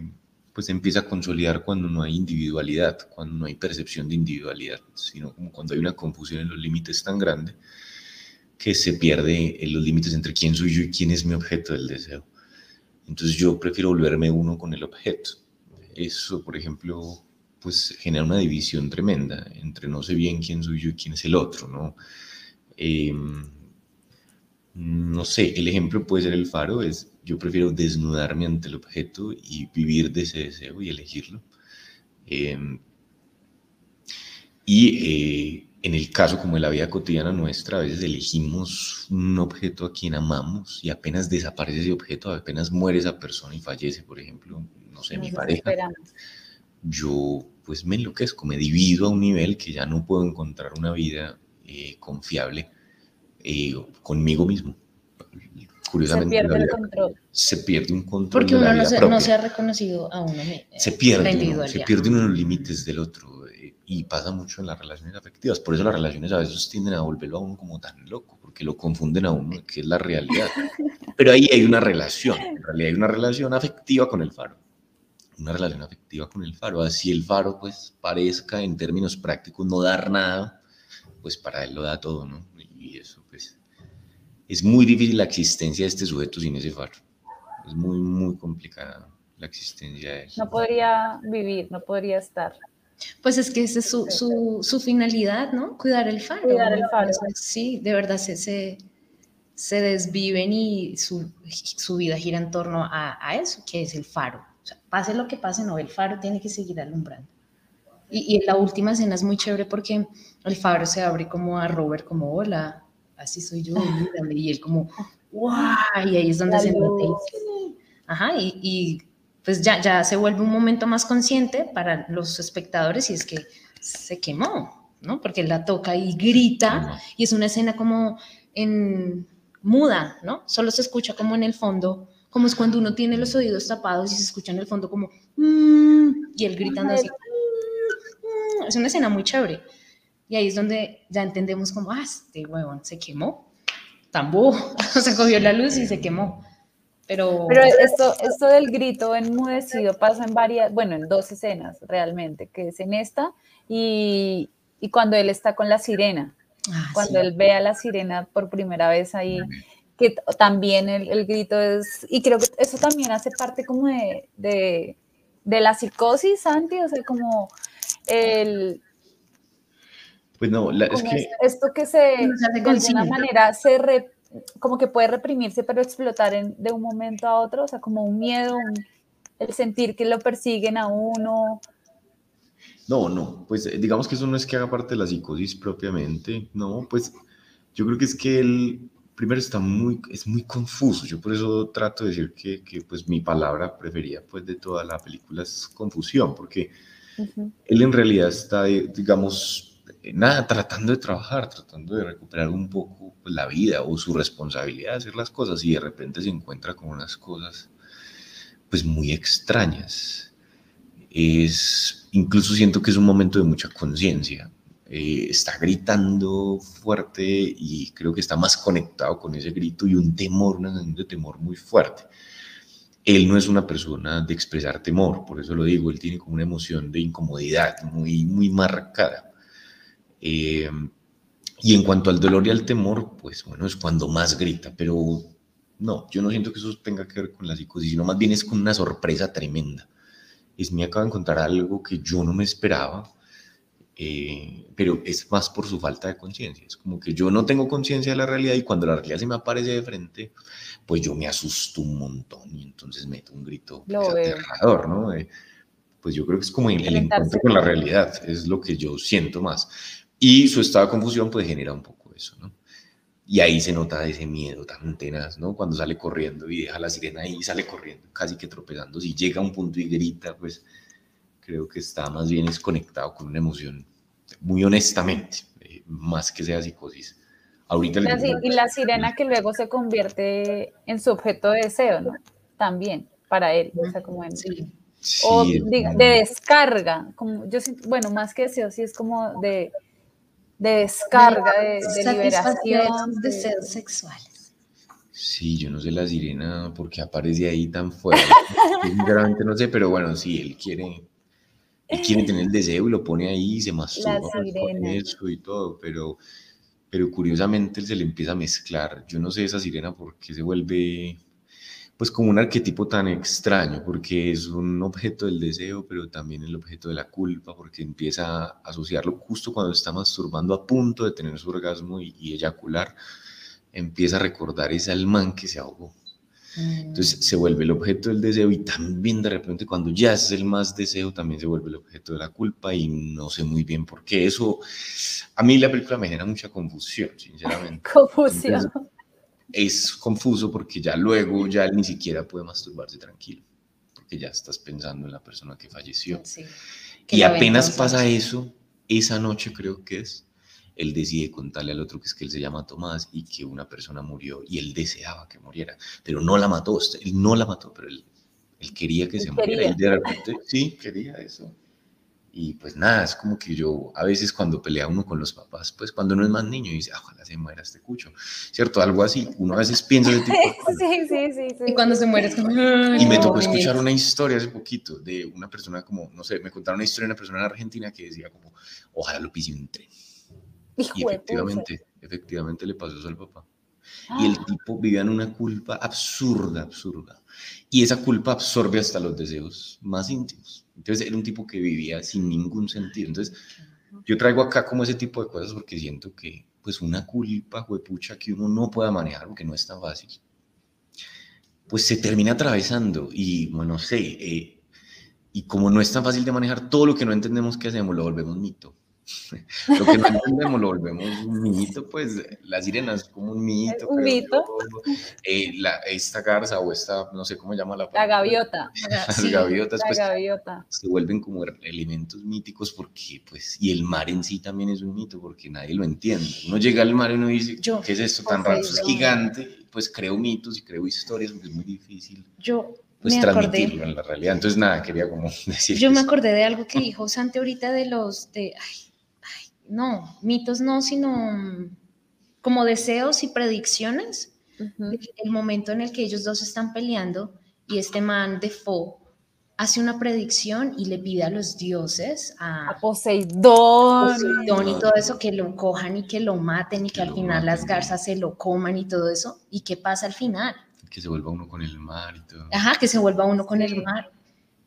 D: pues empieza a consolidar cuando no hay individualidad, cuando no hay percepción de individualidad, sino como cuando hay una confusión en los límites tan grande que se pierde en los límites entre quién soy yo y quién es mi objeto del deseo. Entonces yo prefiero volverme uno con el objeto. Eso, por ejemplo, pues genera una división tremenda entre no sé bien quién soy yo y quién es el otro, ¿no? Em, no sé, el ejemplo puede ser el faro, es yo prefiero desnudarme ante el objeto y vivir de ese deseo y elegirlo. Em, y eh, en el caso como de la vida cotidiana nuestra, a veces elegimos un objeto a quien amamos y apenas desaparece ese objeto, apenas muere esa persona y fallece, por ejemplo, no sé, mi pareja, yo pues me enloquezco, me divido a un nivel que ya no puedo encontrar una vida eh, confiable eh, conmigo mismo. Curiosamente,
B: se pierde el control.
D: Se pierde un control.
C: Porque uno no, se, no, se, ha reconocido a uno.
D: Se pierde, se pierde uno los límites del otro y pasa mucho en las relaciones afectivas. Por eso las relaciones a veces tienden a volverlo a uno como tan loco, porque lo confunden a uno, que es la realidad. Pero ahí hay una relación, en realidad hay una relación afectiva con el faro. Una relación afectiva con el faro. Así el faro, pues, parezca en términos prácticos no dar nada, pues para él lo da todo, ¿no? Y eso, pues, es muy difícil la existencia de este sujeto sin ese faro. Es muy, muy complicada la existencia de él.
B: No podría vivir, no podría estar.
C: Pues es que esa es su, su, su, finalidad, ¿no? Cuidar el faro.
B: Cuidar el faro.
C: Sí, de verdad se, se, se desviven y su, su, vida gira en torno a, a, eso, que es el faro. O sea, pase lo que pase, no, el faro tiene que seguir alumbrando. Y, y en la última escena es muy chévere porque el faro se abre como a Robert, como hola, así soy yo, y él como, ¡guau! Y ahí es donde se mete. Ajá, y, y pues ya, ya se vuelve un momento más consciente para los espectadores y es que se quemó, ¿no? Porque él la toca y grita y es una escena como en muda, ¿no? Solo se escucha como en el fondo, como es cuando uno tiene los oídos tapados y se escucha en el fondo como mm", y él gritando así. Mm", es una escena muy chévere. Y ahí es donde ya entendemos como, ah, este huevón se quemó, tambú, se cogió la luz y se quemó. Pero,
B: esto, esto del grito enmudecido pasa en varias, bueno, en dos escenas realmente, que es en esta y, y cuando él está con la sirena. Ah, cuando él ve a la sirena por primera vez ahí, que también el, grito es, y creo que eso también hace parte como de, de, la psicosis, Santi, o sea, como el...
D: Pues no, es que...
B: Esto que se, de alguna manera, se como que puede reprimirse, pero explotar de un momento a otro, o sea, como un miedo, el sentir que lo persiguen a uno,
D: no, no, pues eh, digamos que eso no es que haga parte de la psicosis propiamente, no, pues yo creo que es que él primero está muy, es muy confuso, yo por eso trato de decir que, que pues mi palabra preferida pues de toda la película es confusión, porque él en realidad está, digamos, nada, tratando de trabajar, tratando de recuperar un poco pues, la vida o su responsabilidad de hacer las cosas y de repente se encuentra con unas cosas pues muy extrañas. Es incluso siento que es un momento de mucha conciencia. Eh, está gritando fuerte y creo que está más conectado con ese grito y un temor, una sensación de temor muy fuerte. Él no es una persona de expresar temor, por eso lo digo, él tiene como una emoción de incomodidad muy, muy marcada. Eh, y en cuanto al dolor y al temor, pues bueno, es cuando más grita, pero no, yo no siento que eso tenga que ver con la psicosis, sino más bien es con una sorpresa tremenda es me acaba de encontrar algo que yo no me esperaba, eh, pero es más por su falta de conciencia. Es como que yo no tengo conciencia de la realidad y cuando la realidad se me aparece de frente, pues yo me asusto un montón y entonces meto un grito aterrador, ¿no? pues yo creo que es como el, el encuentro con la realidad, es lo que yo siento más. Y su estado de confusión pues genera un poco eso, ¿no? Y ahí se nota ese miedo tan tenaz, ¿no? Cuando sale corriendo y deja la sirena ahí y sale corriendo, casi que tropezando. Si llega a un punto y grita, pues creo que está más bien desconectado con una emoción, muy honestamente, eh, más que sea psicosis. Ahorita
B: y la sirena que luego se convierte en su objeto de deseo, ¿no? También, para él, o sea, como en... o de descarga, como yo bueno, más que deseo, sí es como de de descarga, de, liberación.
C: De deseos sexuales.
D: Sí, yo no sé la sirena porque aparece ahí tan fuerte. Sinceramente no sé, pero bueno, sí, él quiere, él quiere tener el deseo y lo pone ahí y se masturba con eso y todo, pero, pero curiosamente él se le empieza a mezclar. Yo no sé esa sirena porque se vuelve pues como un arquetipo tan extraño, porque es un objeto del deseo, pero también el objeto de la culpa, porque empieza a asociarlo justo cuando está masturbando a punto de tener su orgasmo y, eyacular, empieza a recordar ese alman que se ahogó. Entonces mm. se vuelve el objeto del deseo y también de repente cuando ya es el más deseo también se vuelve el objeto de la culpa y no sé muy bien por qué. Eso a mí la película me genera mucha confusión, sinceramente.
B: Confusión
D: es confuso porque ya luego ya ni siquiera puede masturbarse tranquilo, porque ya estás pensando en la persona que falleció. y apenas pasa eso, esa noche creo que es, él decide contarle al otro que es que él se llama Tomás y que una persona murió y él deseaba que muriera, pero no la mató, él no la mató, pero él, él quería que se muriera. Él de repente, sí, quería eso. Y pues nada, es como que yo a veces cuando pelea uno con los papás, pues cuando uno es más niño y dice, ah, ojalá se muera este cucho, ¿cierto? Algo así, uno a veces piensa de tipo...
B: Sí, sí, sí, sí.
C: Y cuando se muere es como...
D: Y me tocó escuchar una historia hace poquito de una persona como, no sé, me contaron una historia de una persona en Argentina que decía como, ojalá lo pise un tren. Y efectivamente, efectivamente le pasó eso al papá. Y el tipo vivía en una culpa absurda, absurda. Y esa culpa absorbe hasta los deseos más íntimos. Entonces era un tipo que vivía sin ningún sentido. Entonces yo traigo acá como ese tipo de cosas porque siento que pues una culpa, huepucha, que uno no pueda manejar porque no es tan fácil, pues se termina atravesando y bueno, no sé, eh, y como no es tan fácil de manejar, todo lo que no entendemos que hacemos lo volvemos mito. lo que no entendemos lo volvemos un mito, pues la sirena es como un mito.
B: Un mito.
D: Eh, la, esta garza o esta, no sé cómo llama la
B: La gaviota.
D: Las gaviotas,
B: la
D: pues,
B: gaviota.
D: se vuelven como elementos míticos porque, pues, y el mar en sí también es un mito porque nadie lo entiende. Uno llega al mar y uno dice, ¿qué es esto tan raro? es gigante, pues creo mitos y creo historias porque es muy difícil.
C: Yo
D: pues transmitirlo en la realidad. Entonces, nada, quería como decir.
C: Yo me acordé de algo que dijo Santi ahorita de los, de, no, mitos no, sino como deseos y predicciones. El momento en el que ellos dos están peleando y este man de Fo hace una predicción y le pide a los dioses, a,
B: Poseidón.
C: y todo eso, que lo cojan y que lo maten y que, al final las garzas se lo coman y todo eso. ¿Y qué pasa al final?
D: Que se vuelva uno con el mar y todo.
C: Ajá, que se vuelva uno con el mar.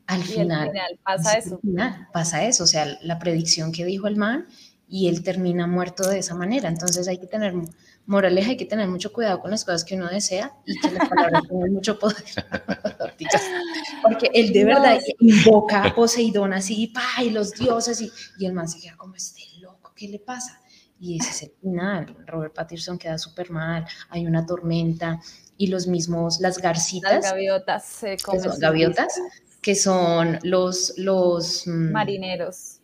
C: Al final,
B: pasa eso.
C: pasa eso, o sea, la predicción que dijo el man y él termina muerto de esa manera. Entonces hay que tener moraleja, hay que tener mucho cuidado con las cosas que uno desea y que las palabras tengan mucho poder. Porque él de verdad invoca a Poseidón así, pa, y los dioses, y, y el man se queda como este loco, ¿qué le pasa? Y ese es el final. Robert Pattinson queda súper mal, hay una tormenta y los mismos, las garcitas.
B: Las gaviotas se
C: comen. Gaviotas, que son los, los
B: mm, marineros.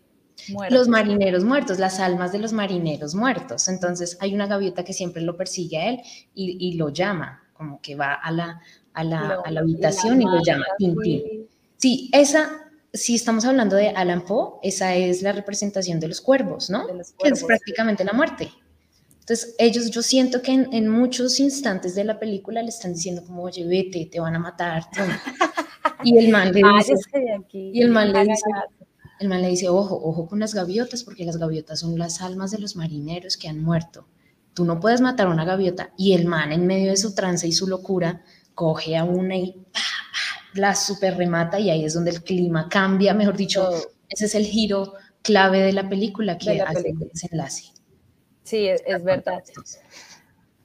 C: Muertos. Los marineros muertos, las almas de los marineros muertos. Entonces hay una gaviota que siempre lo persigue a él y, lo llama, como que va a la, a la, a la habitación y, lo llama. Sí, esa, si estamos hablando de Alan Poe, esa es la representación de los cuervos, ¿no? que es prácticamente la muerte. Entonces, ellos, yo siento que en, muchos instantes de la película le están diciendo como, oye, vete, te van a matar. Y el man le dice, y el man le dice, el man le dice, ojo, ojo con las gaviotas, porque las gaviotas son las almas de los marineros que han muerto. Tú no puedes matar a una gaviota. Y el man, en medio de su trance y su locura, coge a una y la super remata y ahí es donde el clima cambia, mejor dicho, ese es el giro clave de la película que hace el desenlace.
B: Sí, es, es verdad.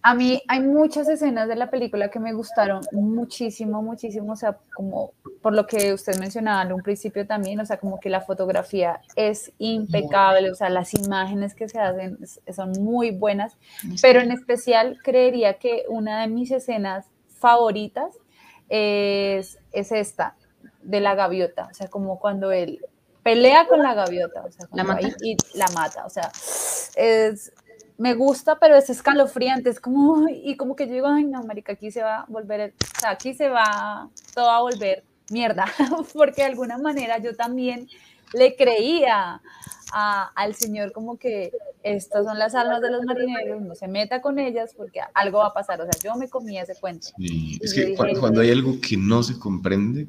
B: A mí hay muchas escenas de la película que me gustaron muchísimo, muchísimo, o sea, como por lo que usted mencionaba en un principio también, o sea, como que la fotografía es impecable, o sea, las imágenes que se hacen son muy buenas, pero en especial creería que una de mis escenas favoritas es, es esta, de la gaviota, o sea, como cuando él pelea con la gaviota, o sea,
C: la mata.
B: y la mata, o sea, es me gusta, pero es escalofriante, es como, y como que yo digo, ay no, marica, aquí se va a volver, o sea, aquí se va todo a volver mierda, porque de alguna manera yo también le creía al Señor como que estas son las almas de los marineros, no se meta con ellas porque algo va a pasar, o sea, yo me comí ese cuento.
D: es que cuando hay algo que no se comprende,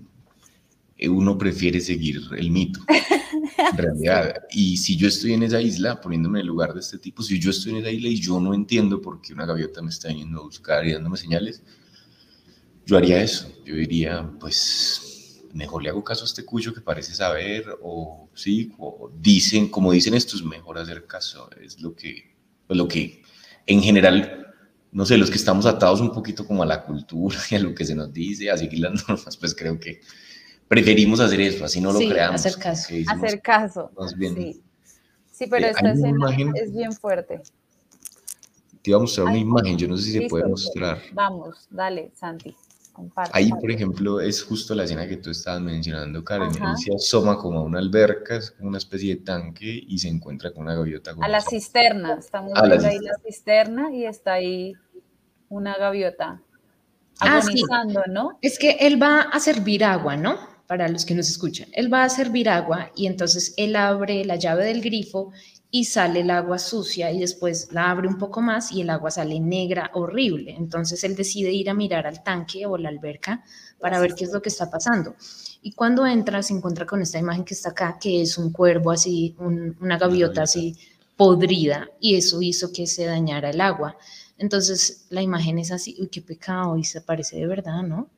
D: uno prefiere seguir el mito. En realidad, y si yo estoy en esa isla, poniéndome en el lugar de este tipo, si yo estoy en esa isla y yo no entiendo por qué una gaviota me está yendo a buscar y dándome señales, yo haría eso. Yo diría, pues, mejor le hago caso a este cuyo que parece saber, o sí, o dicen, como dicen estos, mejor hacer caso. Es lo que, pues, lo que en general, no sé, los que estamos atados un poquito como a la cultura y a lo que se nos dice, a seguir las normas, pues creo que preferimos hacer eso, así no lo sí, creamos.
C: Hacer caso.
B: hacer caso. Sí. sí. pero esta escena es bien fuerte.
D: Te iba a mostrar una imagen, yo no sé si se puede mostrar.
B: Vamos, dale, Santi. Comparte,
D: Ahí, por ejemplo, es justo la escena que tú estabas mencionando, Karen. Él se asoma como a una alberca, es como una especie de tanque, y se encuentra con una gaviota.
B: a la cisterna, estamos viendo ahí la cisterna y está ahí una gaviota ah, ¿no?
C: Es que él va a servir agua, ¿no? Para los que nos escuchan. Él va a servir agua y entonces él abre la llave del grifo y sale el agua sucia y después la abre un poco más y el agua sale negra, horrible. Entonces él decide ir a mirar al tanque o la alberca para ver qué es lo que está pasando. Y cuando entra se encuentra con esta imagen que está acá, que es un cuervo así, una gaviota así podrida y eso hizo que se dañara el agua. Entonces la imagen es así, uy, qué pecado y se parece de verdad, ¿no?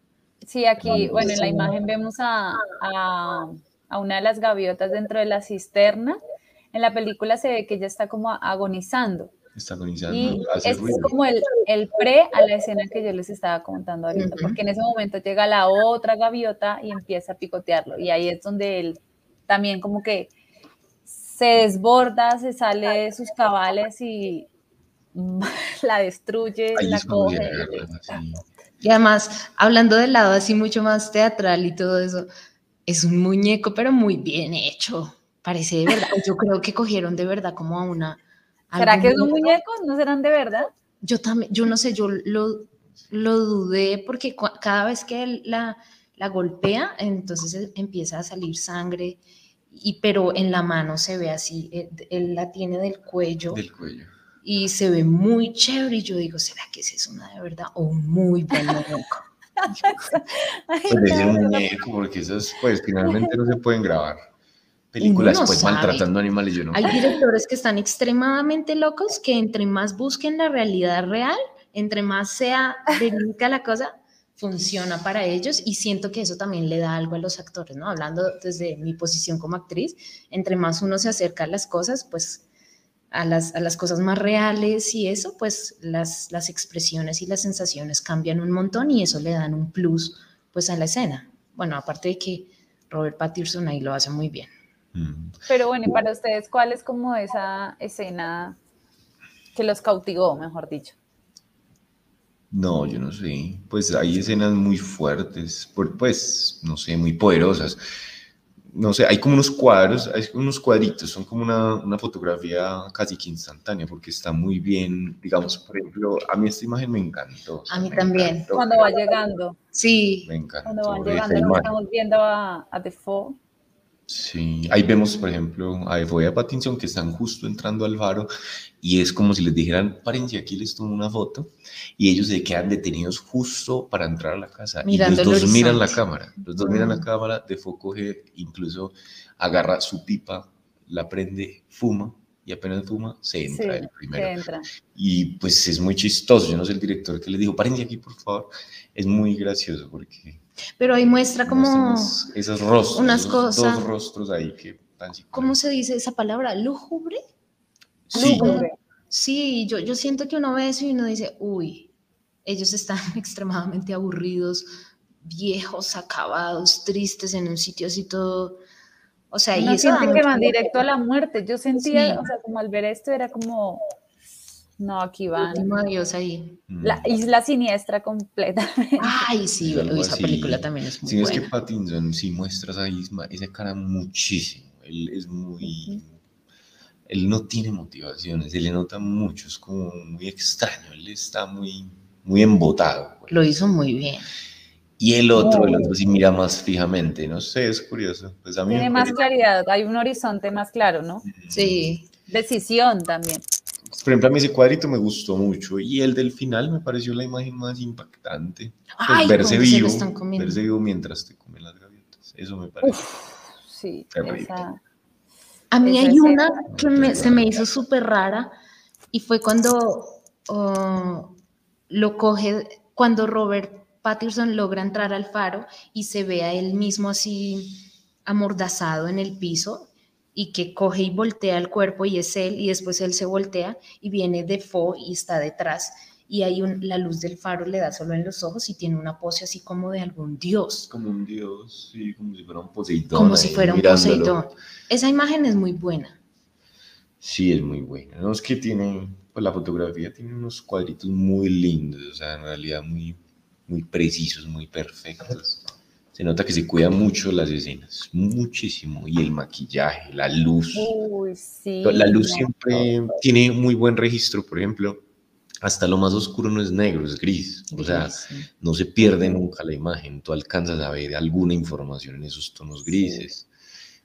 B: Sí, aquí, bueno, en la imagen vemos a, una de las gaviotas dentro de la cisterna. En la película se ve que ella está como agonizando.
D: Está agonizando.
B: Y es como el, el, pre a la escena que yo les estaba contando ahorita, porque en ese momento llega la otra gaviota y empieza a picotearlo. Y ahí es donde él también como que se desborda, se sale de sus cabales y la destruye, la coge.
C: Y además, hablando del lado así mucho más teatral y todo eso, es un muñeco, pero muy bien hecho. Parece de verdad. Yo creo que cogieron de verdad como a una.
B: ¿Será que es un muñeco? ¿No serán de verdad?
C: Yo también, yo no sé, yo lo, lo dudé porque cada vez que él la, la golpea, entonces empieza a salir sangre, y, pero en la mano se ve así, él, él la tiene del cuello.
D: Del cuello
C: y se ve muy chévere y yo digo, ¿será que es una de verdad o un muy buen muñeco?
D: Pues de un muñeco, porque esas, pues, finalmente no se pueden grabar. Películas, pues, maltratando animales, yo no.
C: Hay directores que están extremadamente locos que entre más busquen la realidad real, entre más sea verídica la cosa, funciona para ellos y siento que eso también le da algo a los actores, ¿no? Hablando desde mi posición como actriz, entre más uno se acerca a las cosas, pues a las, a las cosas más reales y eso, pues las, las expresiones y las sensaciones cambian un montón y eso le dan un plus pues a la escena. Bueno, aparte de que Robert Pattinson ahí lo hace muy bien.
B: Mm. Pero bueno, y para ustedes, ¿cuál es como esa escena que los cautivó, mejor dicho?
D: No, yo no sé. Pues hay escenas muy fuertes, pues, no sé, muy poderosas. No sé, hay como unos cuadros, hay unos cuadritos, son como una, una fotografía casi que instantánea, porque está muy bien, digamos, por ejemplo, a mí esta imagen me encantó.
C: a mí también.
B: Cuando va llegando.
C: Sí.
D: Me encantó.
B: Cuando van llegando, estamos viendo a, a Defoe
D: Sí, ahí vemos, por ejemplo, a Efoy y a Pattinson que están justo entrando al faro y es como si les dijeran, párense aquí, les tomo una foto y ellos se quedan detenidos justo para entrar a la casa
C: Mirando
D: y los dos miran la cámara, los dos miran la mm. cámara, Defoe coge, incluso agarra su pipa, la prende, fuma y apenas fuma, se entra el primero. Y pues es muy chistoso, yo no sé el director que le dijo, párense aquí por favor, es muy gracioso porque
C: pero ahí muestra como
D: esos rostros,
C: unas cosas.
D: Dos rostros ahí que
C: ¿Cómo se dice esa palabra? ¿Lúgubre?
D: Sí.
C: Sí, yo, yo siento que uno ve eso y uno dice, uy, ellos están extremadamente aburridos, viejos, acabados, tristes en un sitio así todo. O sea,
B: y eso. que van directo a la muerte. Yo sentía, o sea, como al ver esto era como, no, aquí van.
C: Ahí.
B: Mm. La isla siniestra completamente.
C: Ay, sí, esa película también es muy buena.
D: Sí, es que Pattinson sí muestra esa, isma, esa cara muchísimo. Él es muy... Él no tiene motivaciones, se le nota mucho, es como muy extraño, él está muy, muy embotado.
C: Pues. Lo hizo muy bien.
D: Y el otro, el otro sí mira más fijamente, no sé, es curioso. Pues a mí
B: Tiene más claridad, hay un horizonte más claro, ¿no?
C: Sí.
B: Decisión también.
D: Por ejemplo, a mí ese cuadrito me gustó mucho y el del final me pareció la imagen más impactante. Pues
C: Ay,
D: verse vivo, verse vivo mientras te comen las gaviotas. Eso me parece.
B: sí,
C: A mí hay una que se me hizo súper rara y fue cuando oh, lo coge, cuando Robert Patterson logra entrar al faro y se ve a él mismo así amordazado en el piso y que coge y voltea el cuerpo y es él y después él se voltea y viene de fo y está detrás y hay un, la luz del faro le da solo en los ojos y tiene una pose así como de algún dios.
D: Como un dios, sí, como si fuera un Poseidón.
C: Como si fuera un Poseidón. Esa imagen es muy buena.
D: Sí, es muy buena. No es que tiene, pues la fotografía tiene unos cuadritos muy lindos, o sea, en realidad muy, muy precisos, muy perfectos se nota que se cuida mucho las escenas, muchísimo, y el maquillaje, la luz.
B: Uy, sí,
D: la luz siempre tiene muy buen registro, por ejemplo, hasta lo más oscuro no es negro, es gris, o sea, no se pierde nunca la imagen, tú alcanzas a ver alguna información en esos tonos grises.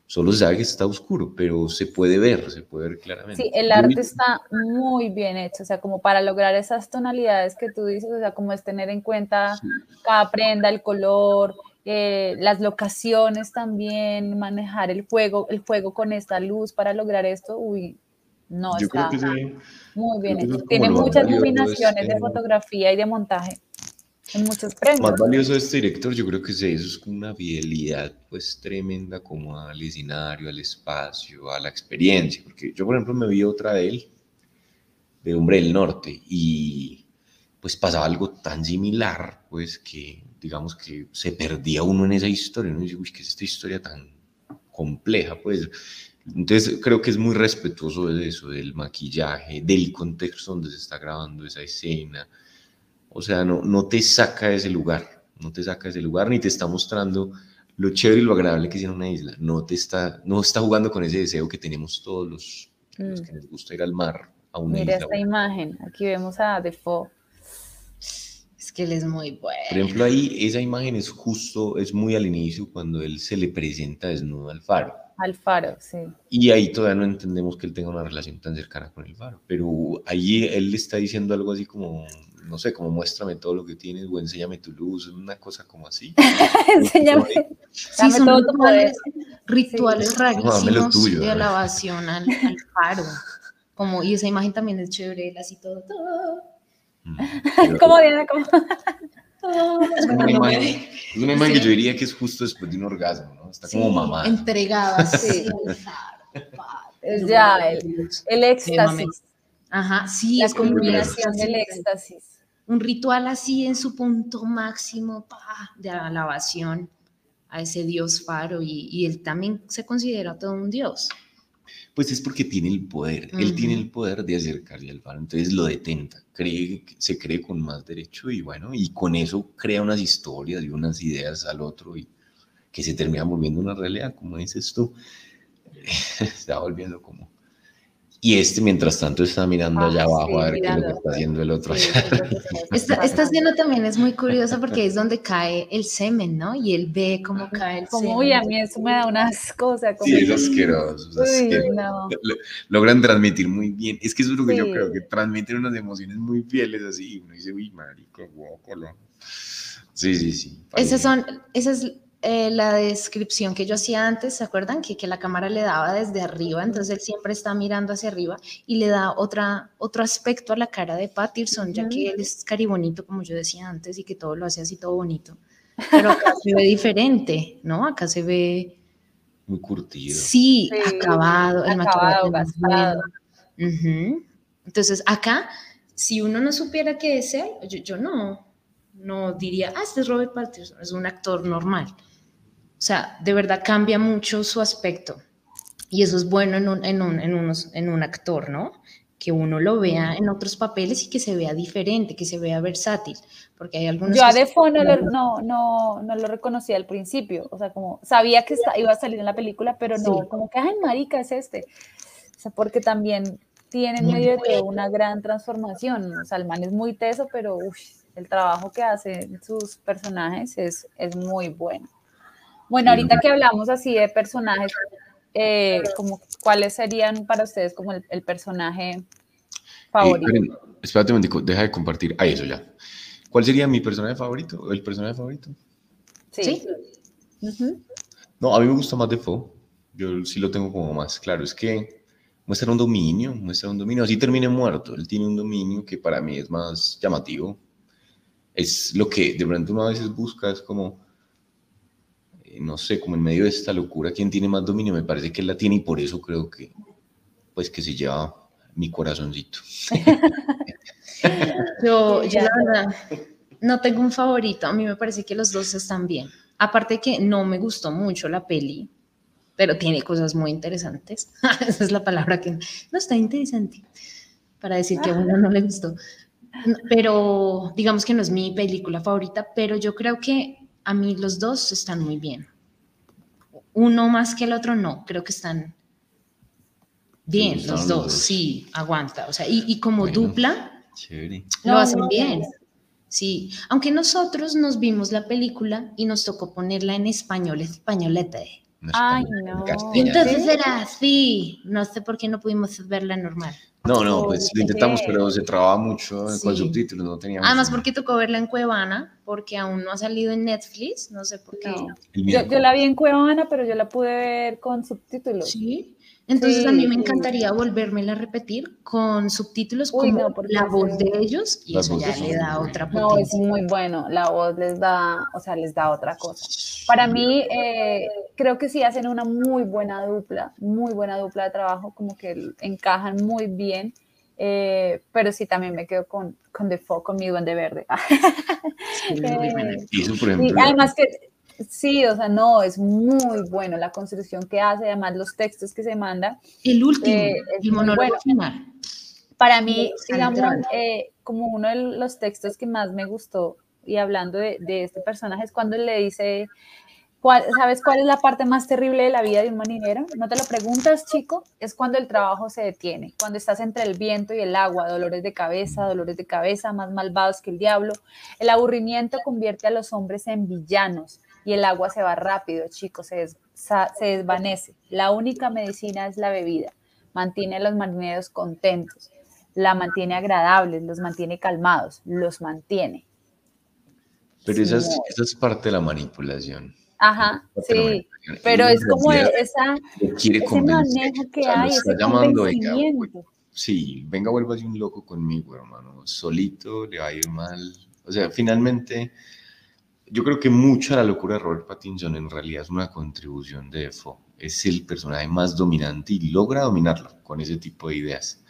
D: Solo se sabe que está oscuro, pero se puede ver, se puede ver claramente.
B: Sí, el arte está muy bien hecho, o sea, como para lograr esas tonalidades que tú dices, o sea, como es tener en cuenta cada prenda, el color, eh, las locaciones también, manejar el juego, el juego con esta luz para lograr esto, uy, no, está muy bien Tiene muchas nominaciones de fotografía y de montaje. En muchos premios.
D: Más valioso de este director, yo creo que es eso, es una fidelidad pues tremenda como al escenario, al espacio, a la experiencia, porque yo por ejemplo me vi otra de él, de Hombre del Norte, y pues pasaba algo tan similar, pues que digamos que se perdía uno en esa historia, ¿no? dice, uy, ¿qué es esta historia tan compleja? Pues entonces creo que es muy respetuoso de eso, del maquillaje, del contexto donde se está grabando esa escena. O sea, no, no te saca de ese lugar, no te saca de ese lugar ni te está mostrando lo chévere y lo agradable que es en una isla. No te está, no está jugando con ese deseo que tenemos todos los, los mm. que les gusta ir al mar, a una
B: Mira esta imagen, aquí vemos a Defoe
C: que él es muy bueno.
D: Por ejemplo, ahí esa imagen es justo, es muy al inicio cuando él se le presenta desnudo al faro.
B: Al faro, sí.
D: Y ahí todavía no entendemos que él tenga una relación tan cercana con el faro. Pero ahí él le está diciendo algo así como, no sé, como muéstrame todo lo que tienes o enséñame tu luz, una cosa como así.
B: enséñame.
C: Sí, son todo rituales, rituales rarísimos de alabación al, al, faro. Como, y esa imagen también es chévere, él así todo. todo.
B: Mm, ¿Cómo viene? ¿Cómo?
D: Es una, imagen, es una imagen que yo diría que es justo después de un orgasmo, ¿no? Está como mamá.
C: Entregada, sí.
B: es ya el, el éxtasis.
C: Ajá, sí,
B: la combinación del éxtasis.
C: Un ritual así en su punto máximo de alabación a ese dios faro y, y él también se considera todo un dios.
D: Pues es porque tiene el poder, él tiene el poder de acercarse al faro, entonces lo detenta, cree, se cree con más derecho y bueno, y con eso crea unas historias y unas ideas al otro y que se termina volviendo una realidad, como dices tú, se está volviendo como y este, mientras tanto, está mirando allá abajo a ver qué es lo que está haciendo el otro.
C: esta, esta, escena también es muy curiosa porque es donde cae el semen, ¿no? Y él ve cómo cae el
B: como,
C: semen.
B: Uy, a mí eso me da unas cosas.
D: Como... Sí, es asqueroso. No. Logran transmitir muy bien. Es que eso es lo que yo creo, que transmiten unas emociones muy fieles así. Uno dice, uy, marico, guau, Sí, sí, sí.
C: Esas son, esas eh, la descripción que yo hacía antes, ¿se acuerdan? Que, que la cámara le daba desde arriba, entonces él siempre está mirando hacia arriba y le da otra, otro aspecto a la cara de Patterson, ya que él es caribonito, como yo decía antes, y que todo lo hace así todo bonito. Pero acá se ve diferente, ¿no? Acá se ve...
D: Muy curtido.
C: Sí, acabado, el acabado, gastado. Entonces, acá, si uno no supiera que es él, yo, yo no, no diría, ah, este es Robert Patterson, es un actor normal. O sea, de verdad cambia mucho su aspecto. Y eso es bueno en un, en un, en unos, en un actor, ¿no? Que uno lo vea en otros papeles y que se vea diferente, que se vea versátil. Porque hay algunos.
B: Yo a Defoe no, lo, no, no, no lo reconocía al principio. O sea, como sabía que iba a salir en la película, pero no, como que, ay, marica, es este. O sea, porque también tiene en medio de una gran transformación. O sea, el man es muy teso, pero el trabajo que hacen sus personajes es, es muy bueno. Bueno, ahorita que hablamos así de personajes, eh, como, ¿cuáles serían para ustedes como el, personaje favorito?
D: espérate un momento, deja de compartir. Ahí, eso ya. ¿Cuál sería mi personaje favorito? ¿El personaje favorito?
B: Sí.
D: No, a mí me gusta más Defoe. Yo sí lo tengo como más claro. Es que muestra un dominio, muestra un dominio. Así termine muerto. Él tiene un dominio que para mí es más llamativo. Es lo que de pronto uno a veces busca, es como no sé, como en medio de esta locura, ¿quién tiene más dominio? Me parece que él la tiene y por eso creo que, pues que se lleva mi corazoncito.
C: yo, yo la verdad, no tengo un favorito, a mí me parece que los dos están bien. Aparte que no me gustó mucho la peli, pero tiene cosas muy interesantes. Esa es la palabra que no está interesante para decir que a uno no le gustó. Pero digamos que no es mi película favorita, pero yo creo que a mí los dos están muy bien. Uno más que el otro no, creo que están bien los dos, sí, aguanta. O sea, y, como dupla, lo hacen bien. Sí, aunque nosotros nos vimos la película y nos tocó ponerla en español, españolete.
B: Ay, no.
C: entonces era así, no sé por qué no pudimos verla normal.
D: No, no, pues lo intentamos, pero se trababa mucho con subtítulos, no teníamos.
C: Además, porque tocó verla en Cuevana, porque aún no ha salido en Netflix, no sé por qué.
B: Yo, yo, la vi en Cuevana, pero yo la pude ver con subtítulos.
C: Sí. Entonces a mí me encantaría volvérmela a repetir con subtítulos como la voz de ellos y eso ya le da otra potencia.
B: No, es muy bueno, la voz les da, o sea, les da otra cosa. Para mí, eh, creo que sí hacen una muy buena dupla, muy buena dupla de trabajo, como que encajan muy bien. Eh, pero sí también me quedo con, con The Fog, conmigo en De Verde.
D: y eso, por ejemplo,
B: además que Sí, o sea, no, es muy bueno la construcción que hace, además los textos que se manda.
C: El último, eh, el monólogo
B: final. Para mí, digamos, eh, como uno de los textos que más me gustó, y hablando de, de, este personaje, es cuando le dice, ¿Sabes cuál es la parte más terrible de la vida de un marinero? No te lo preguntas, chico. Es cuando el trabajo se detiene, cuando estás entre el viento y el agua, dolores de cabeza, dolores de cabeza, más malvados que el diablo. El aburrimiento convierte a los hombres en villanos y el agua se va rápido, chico, se, se desvanece. La única medicina es la bebida. Mantiene a los marineros contentos, la mantiene agradable, los mantiene calmados, los mantiene.
D: Pero esa, es, parte de la manipulación.
B: Ajá, sí, pero es como esa,
D: quiere ese manejo que hay, ese llamando, venga, sí, venga, vuelva un loco conmigo, hermano, solito le va a ir mal. O sea, finalmente, yo creo que mucha la locura de Robert Pattinson en realidad es una contribución de Defoe. Es el personaje más dominante y logra dominarlo con ese tipo de ideas.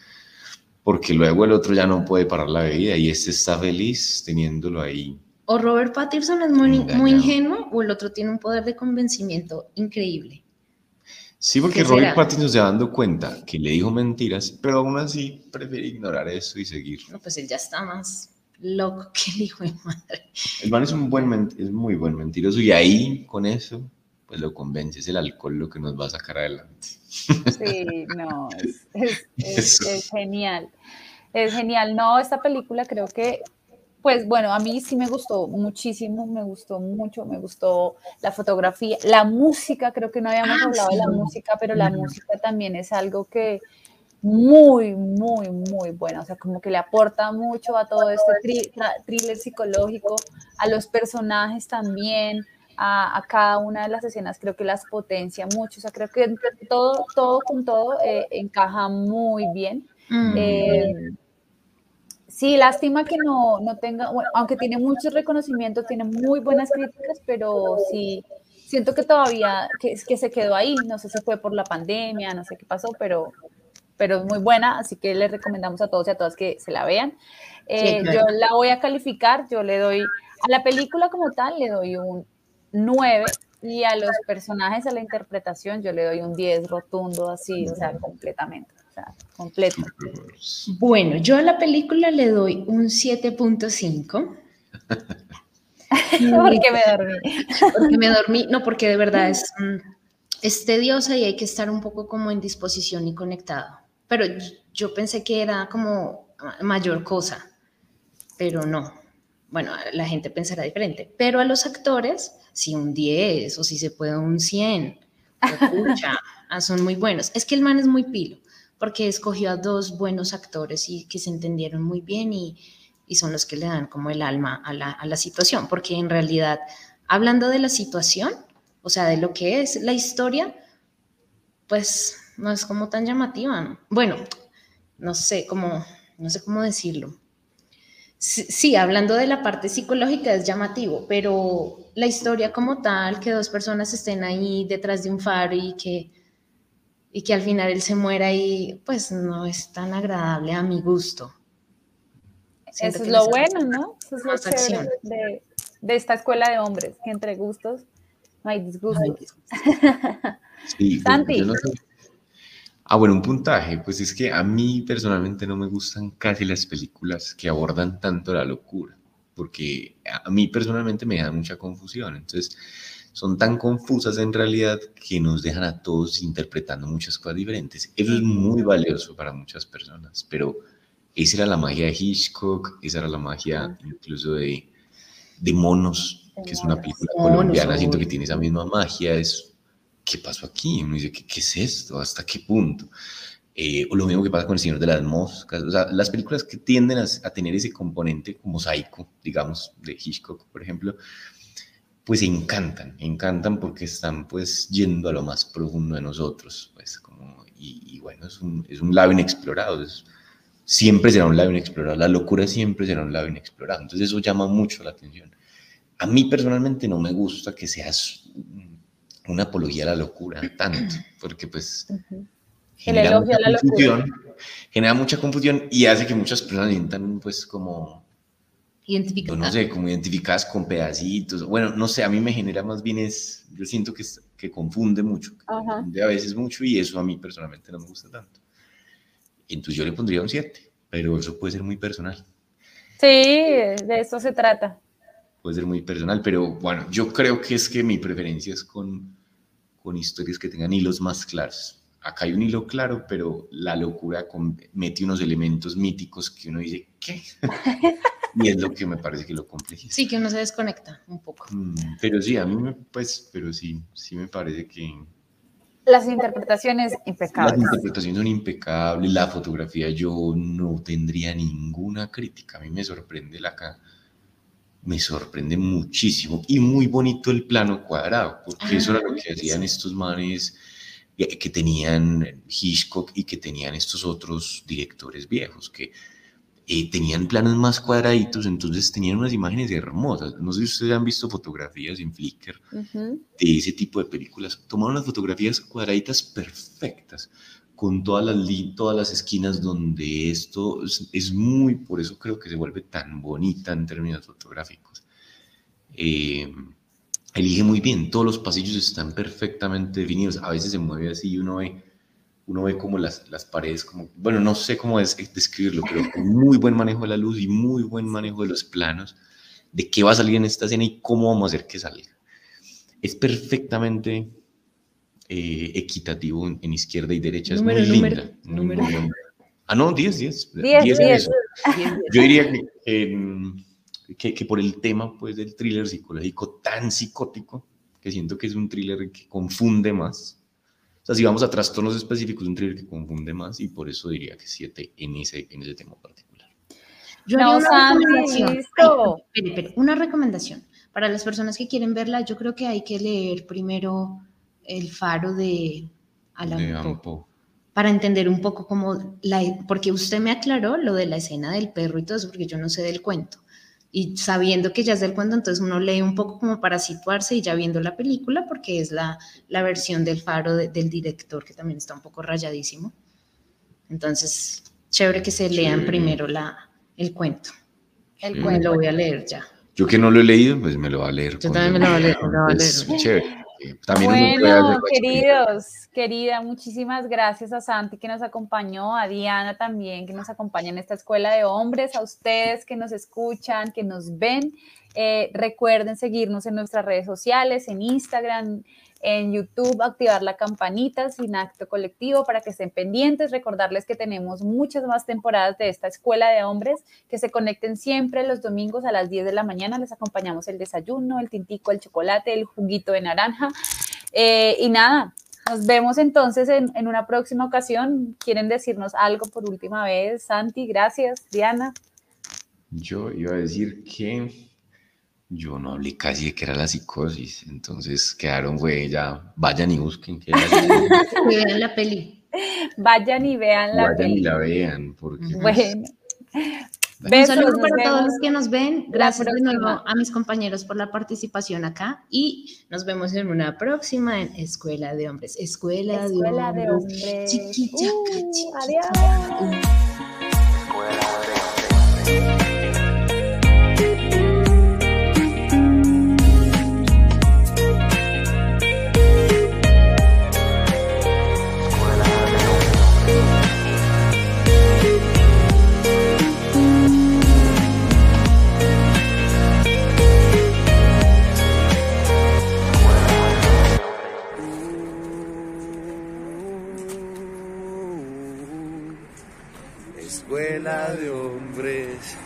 D: Porque luego el otro ya no puede parar la vida y este está feliz teniéndolo ahí
C: o Robert Pattinson es muy, muy ingenuo o el otro tiene un poder de convencimiento increíble.
D: Sí, porque Robert Pattinson se dando cuenta que le dijo mentiras, pero aún así prefiere ignorar eso y seguir.
C: No, pues él ya está más loco que el hijo de madre.
D: El man es un buen es muy buen mentiroso y ahí con eso pues lo convence, es el alcohol lo que nos va a sacar adelante.
B: Sí, no, es genial. Es genial. No, esta película creo que pues bueno, a mí sí me gustó muchísimo, me gustó mucho, me gustó la fotografía, la música, creo que no habíamos ah, hablado de la música, pero la música también es algo que muy, muy, muy buena, o sea, como que le aporta mucho a todo este thriller psicológico, a los personajes también, a, cada una de las escenas, creo que las potencia mucho, o sea, creo que todo, todo con todo eh, encaja muy bien. Eh, Sí, lástima que no, no tenga, aunque tiene muchos reconocimientos, tiene muy buenas críticas, pero sí, siento que todavía, que, que se quedó ahí, no sé si fue por la pandemia, no sé qué pasó, pero, pero es muy buena, así que les recomendamos a todos y a todas que se la vean. Eh, yo la voy a calificar, yo le doy, a la película como tal, le doy un 9 y a los personajes, a la interpretación, yo le doy un 10 rotundo, así, o sea, completamente completo.
C: Bueno, yo a la película le doy un 7.5.
B: porque me dormí.
C: Porque me dormí, no, porque de verdad es, mm, es tediosa y hay que estar un poco como en disposición y conectado. Pero yo pensé que era como mayor cosa, pero no. Bueno, la gente pensará diferente. Pero a los actores, si un 10 o si se puede un 100, escucha, ah, son muy buenos. Es que el man es muy pilo porque escogió a dos buenos actores y que se entendieron muy bien y, y son los que le dan como el alma a la, a la, situación, porque en realidad, hablando de la situación, o sea, de lo que es la historia, pues no es como tan llamativa. Bueno, no sé cómo, no sé cómo decirlo. Sí, hablando de la parte psicológica es llamativo, pero la historia como tal, que dos personas estén ahí detrás de un faro y que y que al final él se muera y pues no es tan agradable a mi gusto.
B: Eso es lo bueno, ¿no? Eso es lo chévere de, de, esta escuela de hombres, que entre gustos no hay disgustos.
D: Sí, Santi. Ah, bueno, un puntaje, pues es que a mí personalmente no me gustan casi las películas que abordan tanto la locura, porque a mí personalmente me da mucha confusión. Entonces, son tan confusas en realidad que nos dejan a todos interpretando muchas cosas diferentes. Eso es muy valioso para muchas personas, pero esa era la magia de Hitchcock, esa era la magia incluso de, de Monos, que es una película colombiana, siento que tiene esa misma magia, es, ¿qué pasó aquí? Uno dice, ¿qué, qué es esto? ¿Hasta qué punto? Eh, o lo mismo que pasa con El Señor de las Moscas, o sea, las películas que tienden a, a tener ese componente mosaico, digamos, de Hitchcock, por ejemplo, pues encantan, encantan porque están pues yendo a lo más profundo de nosotros, pues como, y, bueno, es un, es un lado inexplorado, siempre será un lado inexplorado, la locura siempre será un lado inexplorado, entonces eso llama mucho la atención. A mí personalmente no me gusta que seas una apología a la locura tanto, porque pues genera mucha confusión, genera mucha confusión y hace que muchas personas sientan pues como
C: Identificadas.
D: no sé, como identificadas con pedacitos. Bueno, no sé, a mí me genera más bien es, yo siento que, que confunde mucho, confunde a veces mucho y eso a mí personalmente no me gusta tanto. Entonces yo le pondría un 7, pero eso puede ser muy personal.
B: Sí, de eso se trata.
D: Puede ser muy personal, pero bueno, yo creo que es que mi preferencia es con, con historias que tengan hilos más claros. Acá hay un hilo claro, pero la locura mete unos elementos míticos que uno dice, ¿qué? y es lo que me parece que lo complejiza.
C: Sí, que uno se desconecta un poco.
D: Mm, pero sí, a mí me, pues, pero sí, sí me parece que...
B: Las interpretaciones impecables.
D: Las interpretaciones son impecables, la fotografía yo no tendría ninguna crítica, a mí me sorprende la acá me sorprende muchísimo y muy bonito el plano cuadrado, porque eso era lo que hacían estos manes eh, que tenían Hitchcock y que tenían estos otros directores viejos, que eh, tenían planos más cuadraditos, entonces tenían unas imágenes hermosas. No sé si ustedes han visto fotografías en Flickr de ese tipo de películas. Tomaron las fotografías cuadraditas perfectas, con todas las, todas las esquinas donde esto es, muy, por eso creo que se vuelve tan bonita en términos fotográficos. Eh, elige muy bien, todos los pasillos están perfectamente definidos, a veces se mueve así y uno ve, uno ve como las, las paredes, como, bueno, no sé cómo es describirlo, pero muy buen manejo de la luz y muy buen manejo de los planos, de qué va a salir en esta escena y cómo vamos a hacer que salga. Es perfectamente eh, equitativo en, izquierda y derecha. Es muy linda. Número. Ah, no, 10, 10. 10, 10. Yo diría que, que, por el tema pues, del thriller psicológico tan psicótico, que siento que es un thriller que confunde más. O sea, si vamos a trastornos específicos, es un thriller que confunde más y por eso diría que 7 en ese, en ese tema particular.
C: Yo haría una recomendación. una recomendación. Para las personas que quieren verla, yo creo que hay que leer primero el faro de Alan Poe. Para entender un poco cómo la, porque usted me aclaró lo de la escena del perro y todo eso, porque yo no sé del cuento. Y sabiendo que ya es del cuento, entonces uno lee un poco como para situarse y ya viendo la película, porque es la, la versión del faro del director, que también está un poco rayadísimo. Entonces, chévere que se lean primero la, el cuento. El cuento. lo voy a leer ya.
D: Yo que no lo he leído, pues me lo voy a leer.
C: Yo también me lo voy a leer. Me lo
B: bueno, queridos, querida, muchísimas gracias a Santi que nos acompañó, a Diana también que nos acompaña en esta escuela de hombres, a ustedes que nos escuchan, que nos ven. Eh, recuerden seguirnos en nuestras redes sociales, en Instagram, en YouTube, activar la campanita sin acto colectivo para que estén pendientes, recordarles que tenemos muchas más temporadas de esta escuela de hombres, que se conecten siempre los domingos a las 10 de la mañana, les acompañamos el desayuno, el tintico, el chocolate, el juguito de naranja. Eh, y nada, nos vemos entonces en, en, una próxima ocasión. ¿Quieren decirnos algo por última vez? Santi, gracias. Diana.
D: Yo iba a decir que yo no hablé casi de que era la psicosis, entonces quedaron, güey, ya vayan y busquen que
C: vean la peli.
B: Vayan y vean la
D: peli. Vayan y la vean, porque... Pues,
B: bueno.
C: Un saludo para todos los que nos ven. Gracias de nuevo a mis compañeros por la participación acá y nos vemos en una próxima en Escuela de Hombres. Escuela, de Hombres. De hombres. Chiquita, uh, adiós.
F: De hombres.